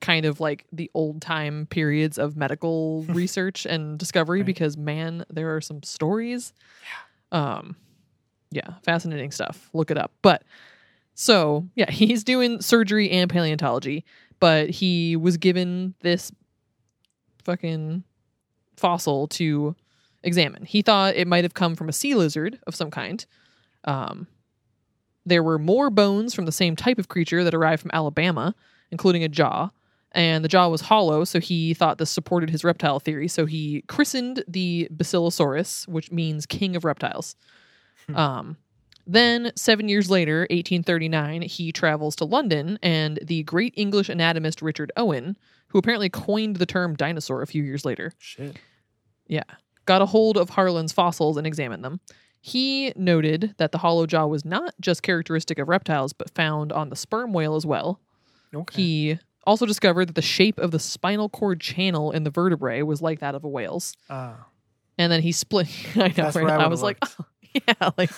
kind of like the old time periods of medical research and discovery Right. because man, there are some stories. Yeah. Um yeah, fascinating stuff. Look it up. But so, yeah, he's doing surgery and paleontology, but he was given this fucking fossil to examine. He thought it might have come from a sea lizard of some kind. Um, there were more bones from the same type of creature that arrived from Alabama, including a jaw. And the jaw was hollow, so he thought this supported his reptile theory. So he christened the Basilosaurus, which means king of reptiles. Um, then, seven years later, 1839, he travels to London, and the great English anatomist Richard Owen, who apparently coined the term dinosaur a few years later, Shit. yeah, got a hold of Harlan's fossils and examined them. He noted that the hollow jaw was not just characteristic of reptiles, but found on the sperm whale as well. Okay. He also discovered that the shape of the spinal cord channel in the vertebrae was like that of a whale's. Ah, And then he split. I know, That's right? I I, was like, looked. yeah, like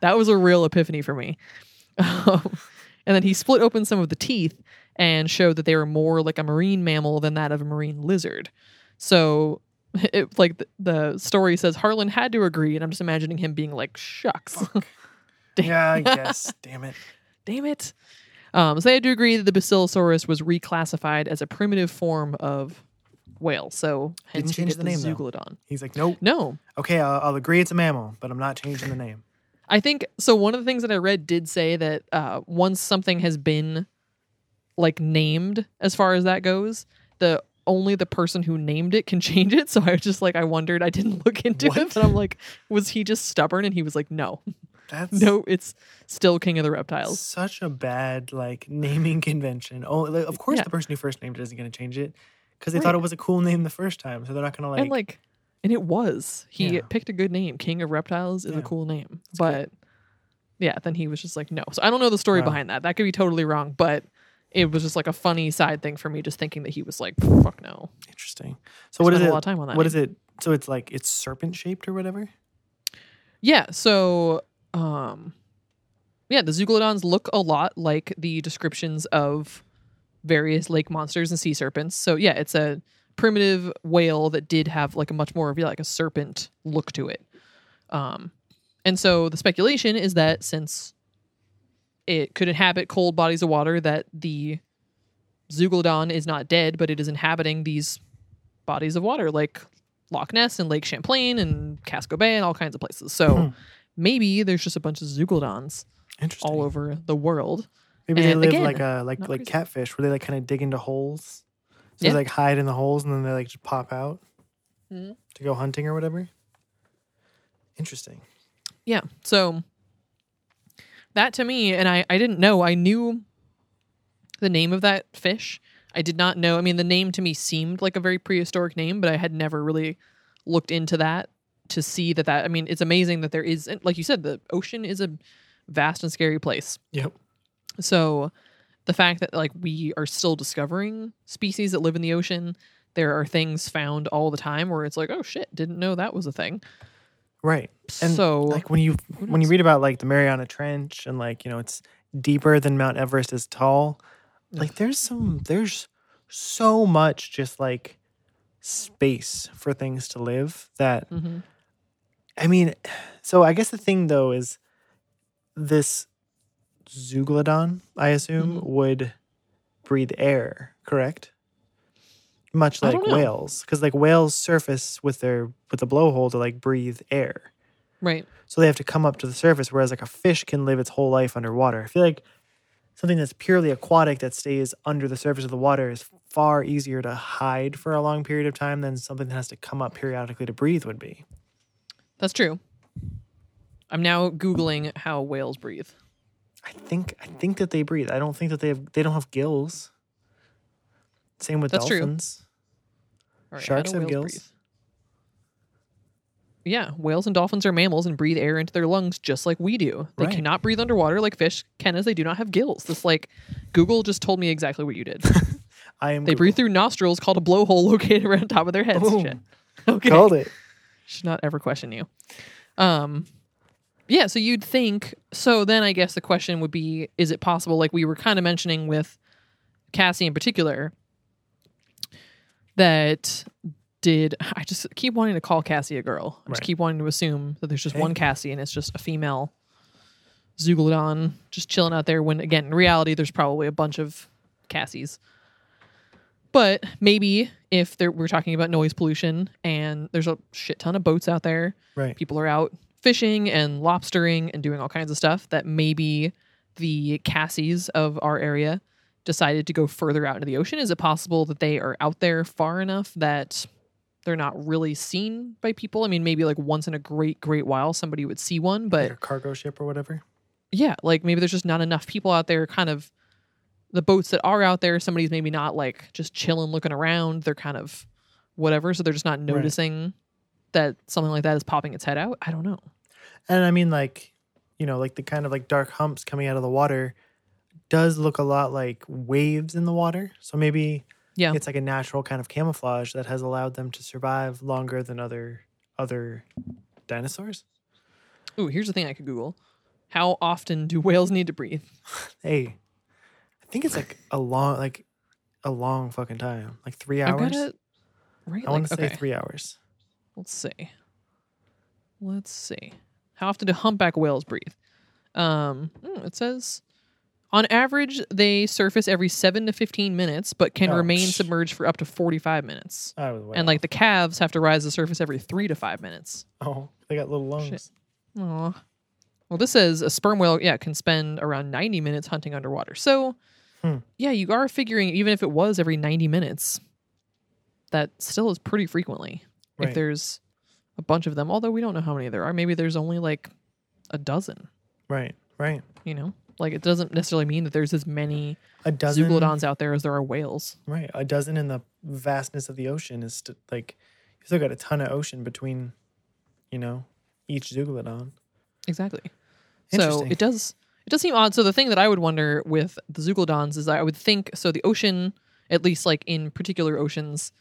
that was a real epiphany for me. Um, and then he split open some of the teeth and showed that they were more like a marine mammal than that of a marine lizard. So, it, like the, the story says, Harlan had to agree, and I'm just imagining him being like, "Shucks, Damn. yeah, I guess. Damn it. damn it." Um, so they had to agree that the Basilosaurus was reclassified as a primitive form of whale. So hence change get the name, though. He's like, nope. No, Okay, I'll, I'll agree it's a mammal, but I'm not changing the name. I think so. One of the things that I read did say that uh, once something has been like named, as far as that goes, the only the person who named it can change it. So I was just like, I wondered. I didn't look into it, What? but I'm like, was he just stubborn? And he was like, no, That's no, it's still King of the Reptiles. such a bad like naming convention. Oh, like, of course Yeah. the person who first named it isn't going to change it because they Right. thought it was a cool name the first time, so they're not going to like. and like, and it was. He Yeah. picked a good name. King of Reptiles is Yeah. a cool name, but yeah, then he was just like, no. So I don't know the story Wow. behind that. That could be totally wrong, but. It was just like a funny side thing for me, just thinking that he was like, "Fuck no." interesting. So what is it? a lot of time on that What name. is it? So it's like it's serpent shaped or whatever. Yeah, so um yeah, the zeuglodons look a lot like the descriptions of various lake monsters and sea serpents. So yeah, it's a primitive whale that did have like a much more of like a serpent look to it. Um and so the speculation is that since it could inhabit cold bodies of water that the zeuglodon is not dead, but it is inhabiting these bodies of water like Loch Ness and Lake Champlain and Casco Bay and all kinds of places. So Hmm. maybe there's just a bunch of zeuglodons all over the world. Maybe they live again, like a like like crazy. catfish, where they like kind of dig into holes. So Yeah. they like hide in the holes and then they like just pop out Mhm. to go hunting or whatever. Interesting. Yeah. So that to me, and I, I didn't know, I knew the name of that fish. I did not know. I mean, the name to me seemed like a very prehistoric name, but I had never really looked into that to see that that I mean, it's amazing that there is like you said, the ocean is a vast and scary place. Yep. So the fact that like we are still discovering species that live in the ocean, there are things found all the time where it's like, oh shit, didn't know that was a thing. Right. And so like when you when you read about like the Mariana Trench and like you know it's deeper than Mount Everest is tall, like there's some there's so much just like space for things to live that Mhm. I mean, so I guess the thing though is this zeuglodon, I assume, Mhm. would breathe air, correct? Much like whales, because like whales surface with their with the blowhole to like breathe air. right. So they have to come up to the surface, whereas like a fish can live its whole life underwater. I feel like something that's purely aquatic that stays under the surface of the water is far easier to hide for a long period of time than something that has to come up periodically to breathe would be. That's true. I'm now googling how whales breathe. I think I think that they breathe. I don't think that they have they don't have gills. Same with That's dolphins. Right, Sharks have gills? breathe? Yeah, whales and dolphins are mammals and breathe air into their lungs just like we do. They Right. cannot breathe underwater like fish can, as they do not have gills. This like Google just told me exactly what you did. I am they breathe through nostrils called a blowhole located around top of their heads. Shit. Okay, Called it. should not ever question you. Um, yeah. So you'd think. So then I guess the question would be: Is it possible? Like we were kind of mentioning with Cassie in particular, that did I just keep wanting to call Cassie a girl? I just Right. keep wanting to assume that there's just Hey. one Cassie and it's just a female Zeuglodon just chilling out there. When again, in reality, there's probably a bunch of Cassies. But maybe if there, we're talking about noise pollution and there's a shit ton of boats out there, Right. people are out fishing and lobstering and doing all kinds of stuff, that maybe the Cassies of our area decided to go further out into the ocean. Is it possible that they are out there far enough that they're not really seen by people? I mean, maybe like once in a great, great while somebody would see one, but Like a cargo ship or whatever. yeah, like maybe there's just not enough people out there. Kind of the boats that are out there, somebody's maybe not like just chilling, looking around. They're kind of whatever, so they're just not noticing that something like that is popping its head out. I don't know. And I mean like, you know, like the kind of like dark humps coming out of the water does look a lot like waves in the water. So maybe Yeah, it's like a natural kind of camouflage that has allowed them to survive longer than other other dinosaurs. Ooh, here's the thing I could Google: How often do whales need to breathe? Hey, I think it's like a long, like a long fucking time, like three hours. got it right. I want like, to say okay, three hours. Let's see. Let's see. How often do humpback whales breathe? Um, hmm, it says on average they surface every seven to fifteen minutes, but can Oh, remain psh. submerged for up to forty-five minutes. I was And like the calves have to rise to the surface every three to five minutes. oh, they got little lungs. Aw. Well, this says a sperm whale, yeah, can spend around 90 minutes hunting underwater. So, Hmm. yeah, you are figuring, even if it was every 90 minutes, that still is pretty frequently. If there's a bunch of them, although we don't know how many there are. Maybe there's only like a dozen, Right, right. you know? Like, it doesn't necessarily mean that there's as many A dozen. zeuglodons out there as there are whales. Right, a dozen in the vastness of the ocean is st- like you still got a ton of ocean between, you know, each zeuglodon. Exactly. So it does it does seem odd. So the thing that I would wonder with the zeuglodons is that I would think so the ocean, at least like in particular oceans,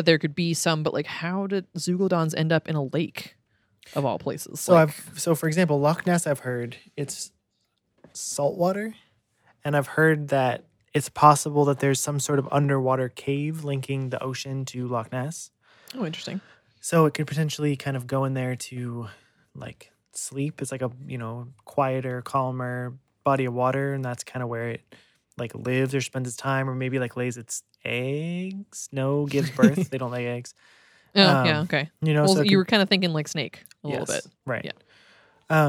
that there could be some, but like how did zeuglodons end up in a lake of all places? So Like, I've so for example, Loch Ness I've heard it's saltwater, and I've heard that it's possible that there's some sort of underwater cave linking the ocean to Loch Ness. oh interesting. So it could potentially kind of go in there to like sleep. It's like a, you know, quieter, calmer body of water. And that's kind of where it like lives or spends its time or maybe like lays its eggs. No, gives birth. they don't lay eggs. Oh yeah, Um, okay. You know, well, so you could- were kind of thinking like snake a little bit. Right. Yeah.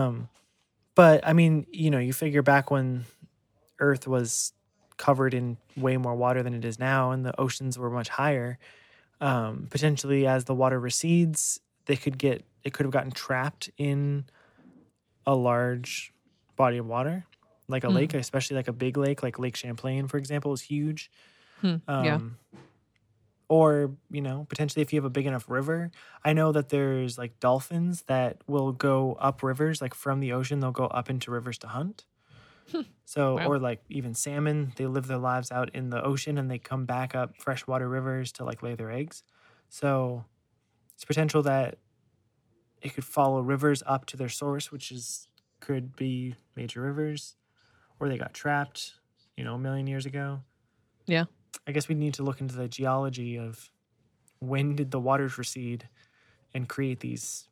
Um, but I mean, you know, you figure back when Earth was covered in way more water than it is now, and the oceans were much higher. Um, potentially, as the water recedes, they could get it could have gotten trapped in a large body of water, like a Hmm. lake, especially like a big lake, like Lake Champlain, for example, is huge. Hmm, yeah. Um, or you know potentially if you have a big enough river i know that there's like dolphins that will go up rivers like from the ocean they'll go up into rivers to hunt so Wow. or like even salmon they live their lives out in the ocean and they come back up freshwater rivers to like lay their eggs so it's potential that it could follow rivers up to their source which is could be major rivers or they got trapped you know a million years ago Yeah. I guess we need to look into the geology of when did the waters recede and create these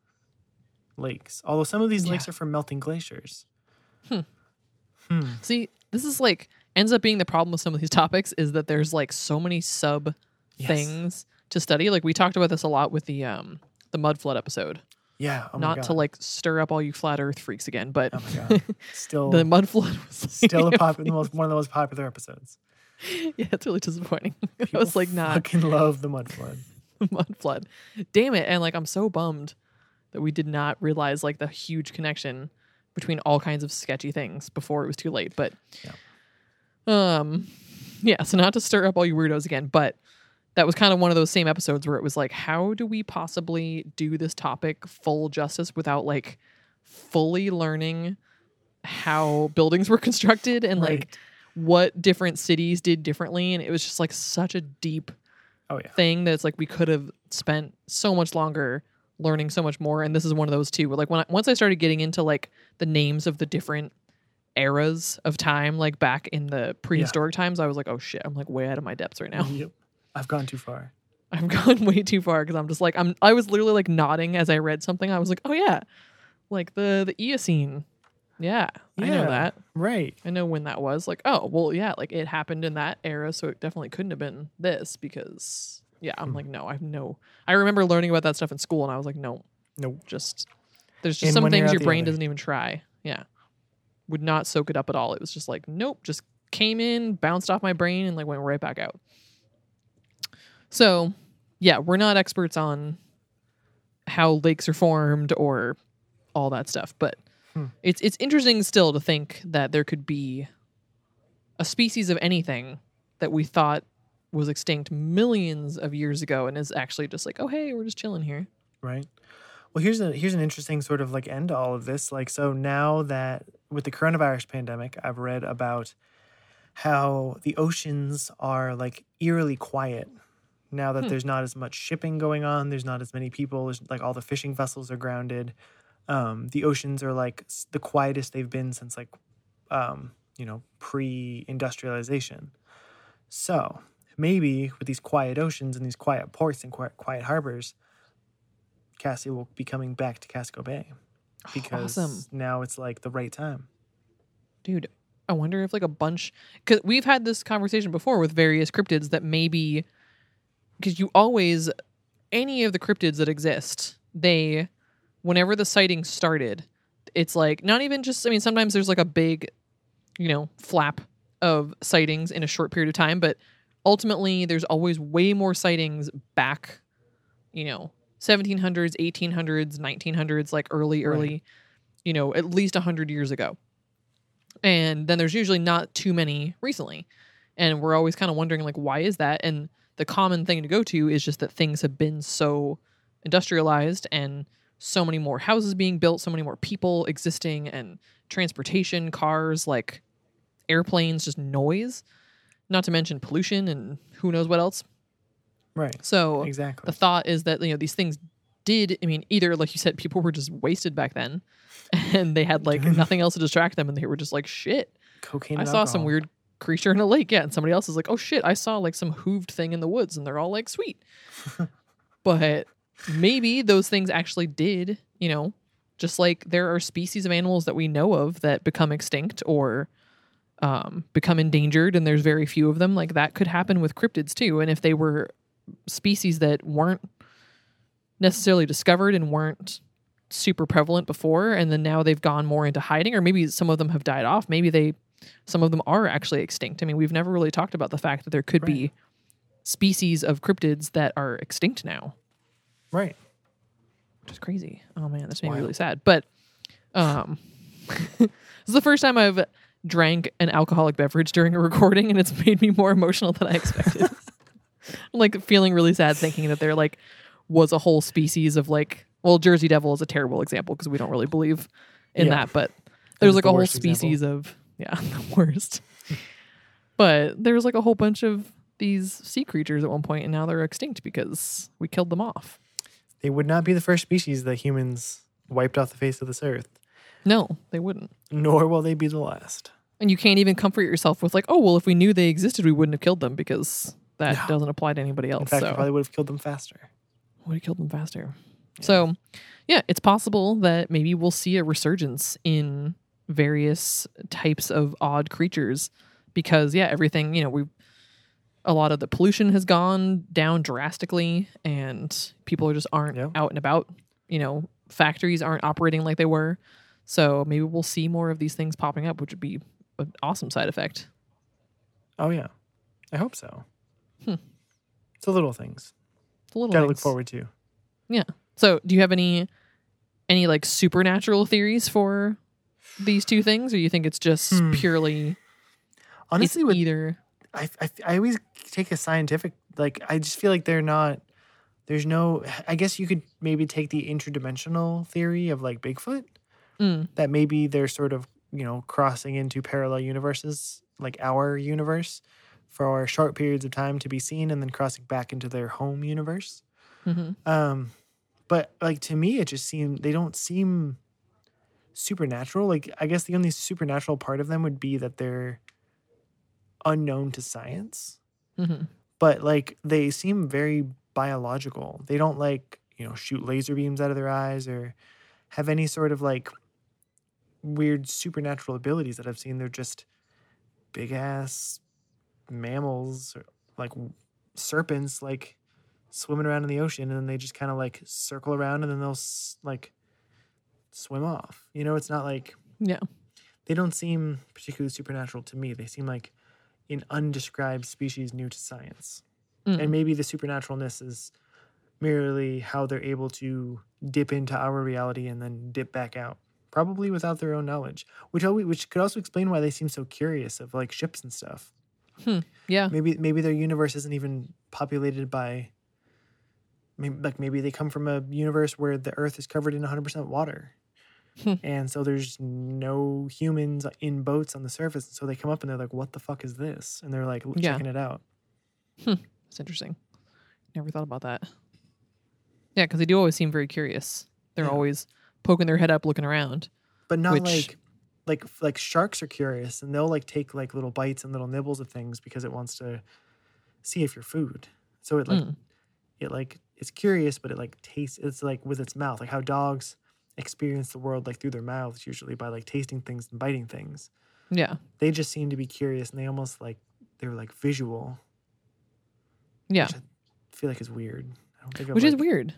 lakes. Although some of these lakes are from melting glaciers. Hmm. Hmm. See, this is like ends up being the problem with some of these topics is that there's like so many sub Yes. things to study. Like we talked about this a lot with the um the mud flood episode. Yeah. Oh my Not to like stir up all you flat earth freaks again, but Oh my god. Still, the mud flood was like, still a pop- the most, one of the most popular episodes. yeah, it's really disappointing. I was like, not fucking love the mud flood. mud flood. Damn it. And like I'm so bummed that we did not realize like the huge connection between all kinds of sketchy things before it was too late. But um yeah, so not to stir up all you weirdos again, but that was kind of one of those same episodes where it was like, how do we possibly do this topic full justice without like fully learning how buildings were constructed and like Right. What different cities did differently? And it was just like such a deep Oh yeah. thing that it's like we could have spent so much longer learning so much more and this is one of those too where like when I, once i started getting into like the names of the different eras of time like back in the prehistoric times i was like oh shit i'm like way out of my depths right now Yep. I've gone too far. i've gone way too far because i'm just like i'm i was literally like nodding as i read something i was like oh yeah like the the eocene yeah, i know Yeah. that Right. i know when that was like oh well yeah like it happened in that era so it definitely couldn't have been this because yeah i'm Hmm. like no i have no i remember learning about that stuff in school and i was like no Nope. just there's just In some one ear, things out your the brain other. doesn't even try yeah would not soak it up at all it was just like nope just came in bounced off my brain and like went right back out so yeah we're not experts on how lakes are formed or all that stuff but Hmm. it's it's interesting still to think that there could be a species of anything that we thought was extinct millions of years ago and is actually just like oh hey we're just chilling here Right. Well, here's a here's an interesting sort of like end to all of this. Like, so now that with the coronavirus pandemic, I've read about how the oceans are like eerily quiet now that Hmm. there's not as much shipping going on. There's not as many people. There's like all the fishing vessels are grounded. Um, the oceans are like the quietest they've been since like um, you know pre-industrialization. So maybe with these quiet oceans and these quiet ports and quiet, quiet harbors, Cassie will be coming back to Casco Bay because awesome now it's like the right time. dude i wonder if like a bunch because we've had this conversation before with various cryptids that maybe because you always any of the cryptids that exist they whenever the sighting started it's like not even just i mean sometimes there's like a big you know flap of sightings in a short period of time but ultimately there's always way more sightings back you know 1700s 1800s 1900s like early Right. early you know at least 100 years ago. And then there's usually not too many recently. And we're always kind of wondering like why is that? And the common thing to go to is just that things have been so industrialized and so many more houses being built so many more people existing and transportation cars like airplanes just noise not to mention pollution and who knows what else Right. so Exactly. the thought is that you know these things did i mean either like you said people were just wasted back then and they had like nothing else to distract them and they were just like shit Cocaine. i saw some weird creature in a lake yeah and somebody else is like oh shit i saw like some hooved thing in the woods and they're all like sweet but maybe those things actually did you know just like there are species of animals that we know of that become extinct or um, become endangered and there's very few of them like that could happen with cryptids too. And if they were species that weren't necessarily discovered and weren't super prevalent before and then now they've gone more into hiding or maybe some of them have died off maybe they some of them are actually extinct. I mean we've never really talked about the fact that there could be species of cryptids that are extinct now Right. which is crazy oh man that's made me Wild. really sad but um this is the first time i've drank an alcoholic beverage during a recording and it's made me more emotional than i expected i'm like feeling really sad thinking that there like was a whole species of like well Jersey Devil is a terrible example because we don't really believe in Yeah. that, but there's like the a whole worst species of yeah, the worst. but there's like a whole bunch of these sea creatures at one point and now they're extinct because we killed them off. They would not be the first species that humans wiped off the face of this earth, No, they wouldn't. nor will they be the last. And you can't even comfort yourself with like, oh well, if we knew they existed, we wouldn't have killed them because that No. doesn't apply to anybody else. In fact, so we probably would have killed them faster. would have killed them faster. So, yeah, it's possible that maybe we'll see a resurgence in various types of odd creatures because, yeah, everything, you know, we a lot of the pollution has gone down drastically and people just aren't Yeah. out and about. You know, factories aren't operating like they were. So maybe we'll see more of these things popping up, which would be an awesome side effect. Oh yeah, I hope so. Hmm. It's the little things. It's little Got to look forward to. Yeah. So, do you have any any like supernatural theories for these two things, or you think it's just Hmm. purely Honestly, it's with either? I, I I always take a scientific like I just feel like they're not there's no I guess you could maybe take the interdimensional theory of like Bigfoot Mm, that maybe they're sort of you know crossing into parallel universes like our universe for short periods of time to be seen and then crossing back into their home universe. Hmm um but like to me it just seemed they don't seem supernatural. Like i guess the only supernatural part of them would be that they're unknown to science hmm but like they seem very biological. They don't like, you know, shoot laser beams out of their eyes or have any sort of like weird supernatural abilities that I've seen. They're just big ass mammals, or like serpents, like swimming around in the ocean, and then they just kind of like circle around and then they'll like swim off. You know, it's not like Yeah. they don't seem particularly supernatural to me. They seem like an undescribed species new to science. Mm. And maybe the supernaturalness is merely how they're able to dip into our reality and then dip back out, probably without their own knowledge, which always, which could also explain why they seem so curious of like ships and stuff. Yeah. Maybe maybe their universe isn't even populated by. Maybe, like maybe they come from a universe where the Earth is covered in 100% water, Hmm. and so there's no humans in boats on the surface. So they come up and they're like, "What the fuck is this?" And they're like Yeah. checking it out. It's interesting. Never thought about that. Yeah, because they do always seem very curious. They're Yeah. always poking their head up, looking around. but not Which- like like like sharks are curious and they'll like take like little bites and little nibbles of things because it wants to see if you're food so it like Mm. it like it's curious but it like tastes it's like with its mouth like how dogs experience the world like through their mouths usually by like tasting things and biting things Yeah. they just seem to be curious and they almost like they're like visual Yeah. which I feel like is weird I don't think Which is weird.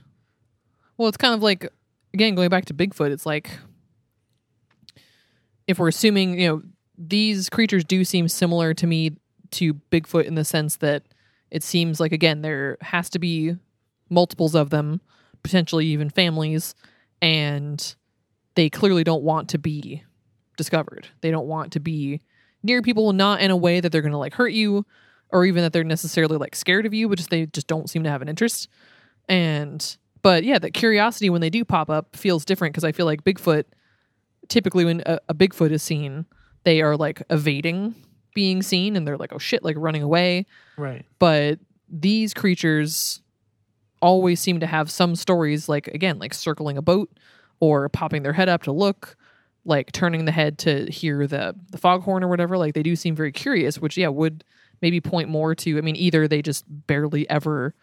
Well, it's kind of like again going back to Bigfoot. It's like if we're assuming you know these creatures do seem similar to me to Bigfoot in the sense that it seems like again there has to be multiples of them, potentially even families, and they clearly don't want to be discovered. They don't want to be near people, not in a way that they're going to like hurt you, or even that they're necessarily like scared of you, but just they just don't seem to have an interest. And but yeah, that curiosity when they do pop up feels different because I feel like Bigfoot. Typically, when a, a Bigfoot is seen, they are like evading being seen, and they're like, "Oh shit!" like running away right but these creatures always seem to have some stories like again like circling a boat or popping their head up to look like turning the head to hear the the foghorn or whatever like they do seem very curious which yeah would maybe point more to i mean either they just barely ever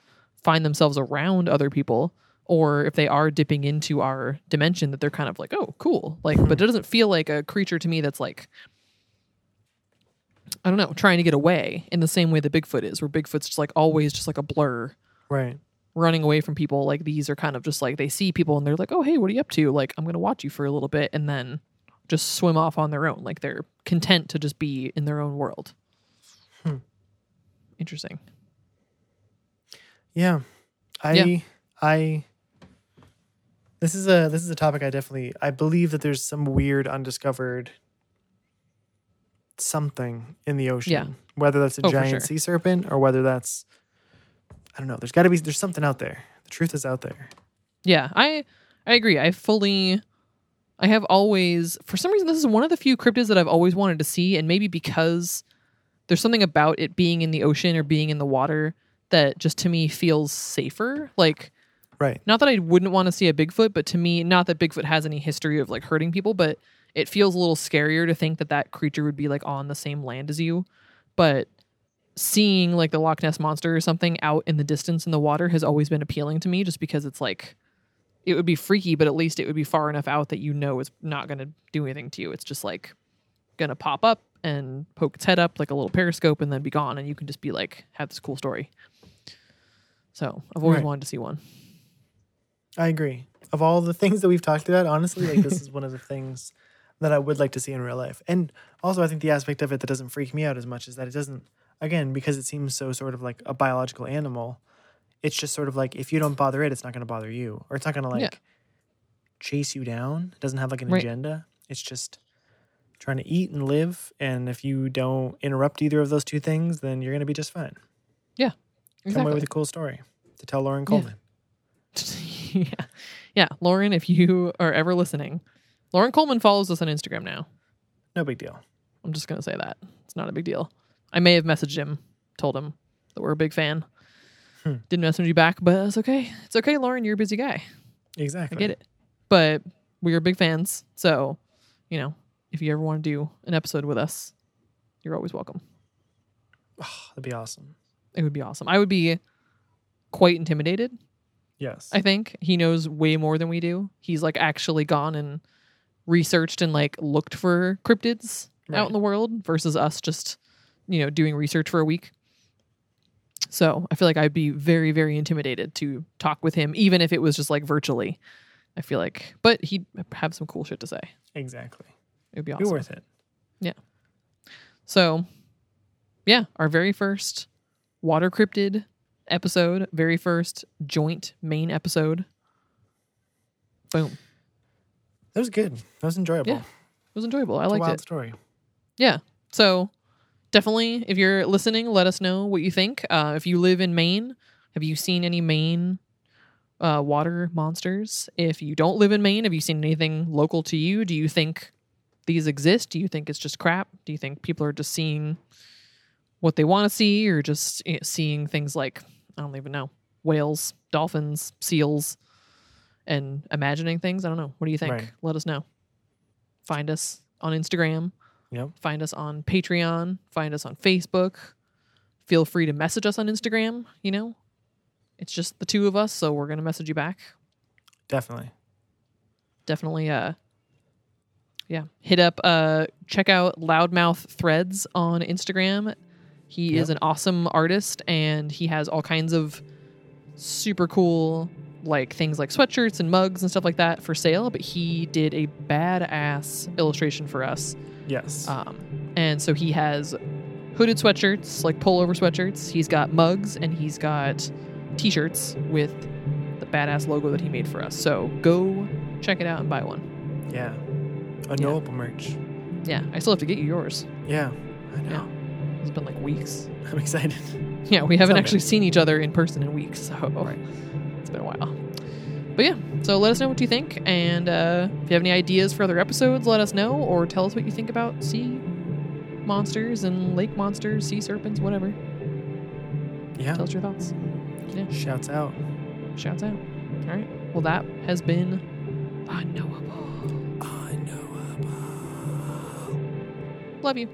find themselves around other people or if they are dipping into our dimension that they're kind of like oh cool like but it doesn't feel like a creature to me that's like I don't know, trying to get away in the same way that Bigfoot is, where Bigfoot's just like always just like a blur. Right running away from people. Like these are kind of just like they see people and they're like, oh, hey, what are you up to? Like, I'm going to watch you for a little bit and then just swim off on their own. Like they're content to just be in their own world. Hmm. Interesting. Yeah. I Yeah. I this is a this is a topic I definitely I believe that there's some weird undiscovered something in the ocean. Yeah. Whether that's a Oh, giant sure. sea serpent or whether that's I don't know. There's got to be there's something out there. The truth is out there. Yeah, I I agree. I fully I have always for some reason this is one of the few cryptids that I've always wanted to see and maybe because there's something about it being in the ocean or being in the water that just to me feels safer. Like Right. not that I wouldn't want to see a Bigfoot, but to me not that Bigfoot has any history of like hurting people, but it feels a little scarier to think that that creature would be like on the same land as you. But seeing like the Loch Ness monster or something out in the distance in the water has always been appealing to me just because it's like it would be freaky, but at least it would be far enough out that you know it's not going to do anything to you. It's just like going to pop up and poke its head up like a little periscope and then be gone. And you can just be like, have this cool story. So I've always Right. wanted to see one. I agree. Of all the things that we've talked about, honestly, like this is one of the things that I would like to see in real life. And also, I think the aspect of it that doesn't freak me out as much is that it doesn't, again, because it seems so sort of like a biological animal. It's just sort of like if you don't bother it, it's not going to bother you, or it's not going to like Yeah. chase you down. It doesn't have like an Right. agenda. It's just trying to eat and live. And if you don't interrupt either of those two things, then you're going to be just fine. Yeah. Come away with a cool story to tell Loren Coleman. yeah. Yeah. Loren, if you are ever listening, Loren Coleman follows us on Instagram now. No big deal. I'm just going to say that. It's not a big deal. I may have messaged him, told him that we're a big fan. Hmm. Didn't message you back, but it's okay. It's okay, Loren. You're a busy guy. Exactly. I get it. But we are big fans. So, you know, if you ever want to do an episode with us, you're always welcome. That'd be awesome. It would be awesome. I would be quite intimidated Yes. I think he knows way more than we do. He's like actually gone and researched and like looked for cryptids out in the world versus us just, you know, doing research for a week. So I feel like I'd be very, very intimidated to talk with him, even if it was just like virtually. I feel like, but he'd have some cool shit to say. exactly. It would be awesome. Be worth it. Yeah. So, yeah, our very first water cryptid episode, very first joint Maine episode. Boom. That was good. That was enjoyable. Yeah, It was enjoyable. I It's a liked wild it. story. Yeah. So definitely, if you're listening, let us know what you think. Uh, if you live in Maine, have you seen any Maine uh, water monsters? If you don't live in Maine, have you seen anything local to you? Do you think these exist? Do you think it's just crap? Do you think people are just seeing what they want to see or just know, seeing things like, I don't even know, whales, dolphins, seals, and imagining things? I don't know. What do you think? Right. Let us know. Find us on Instagram Yep. find us on Patreon, find us on Facebook. Feel free to message us on Instagram, you know. It's just the two of us, so we're going to message you back. Definitely. Definitely uh yeah, hit up uh check out Loudmouth Threads on Instagram. He is an awesome artist and he has all kinds of super cool like things like sweatshirts and mugs and stuff like that for sale, but he did a badass illustration for us Yes. Um, and so he has hooded sweatshirts, like pullover sweatshirts. He's got mugs and he's got t-shirts with the badass logo that he made for us. So go check it out and buy one. yeah. Unknowable merch. Yeah, I still have to get you yours. Yeah. I know. Yeah. It's been like weeks. I'm excited. Yeah, we haven't Someday. actually seen each other in person in weeks, so Right. It's been a while. But yeah, so let us know what you think, and uh, if you have any ideas for other episodes, let us know, or tell us what you think about sea monsters and lake monsters, sea serpents, whatever. Yeah. Tell us your thoughts. Yeah. Shouts out. Shouts out. All right. Well, that has been unknowable. Unknowable. Love you.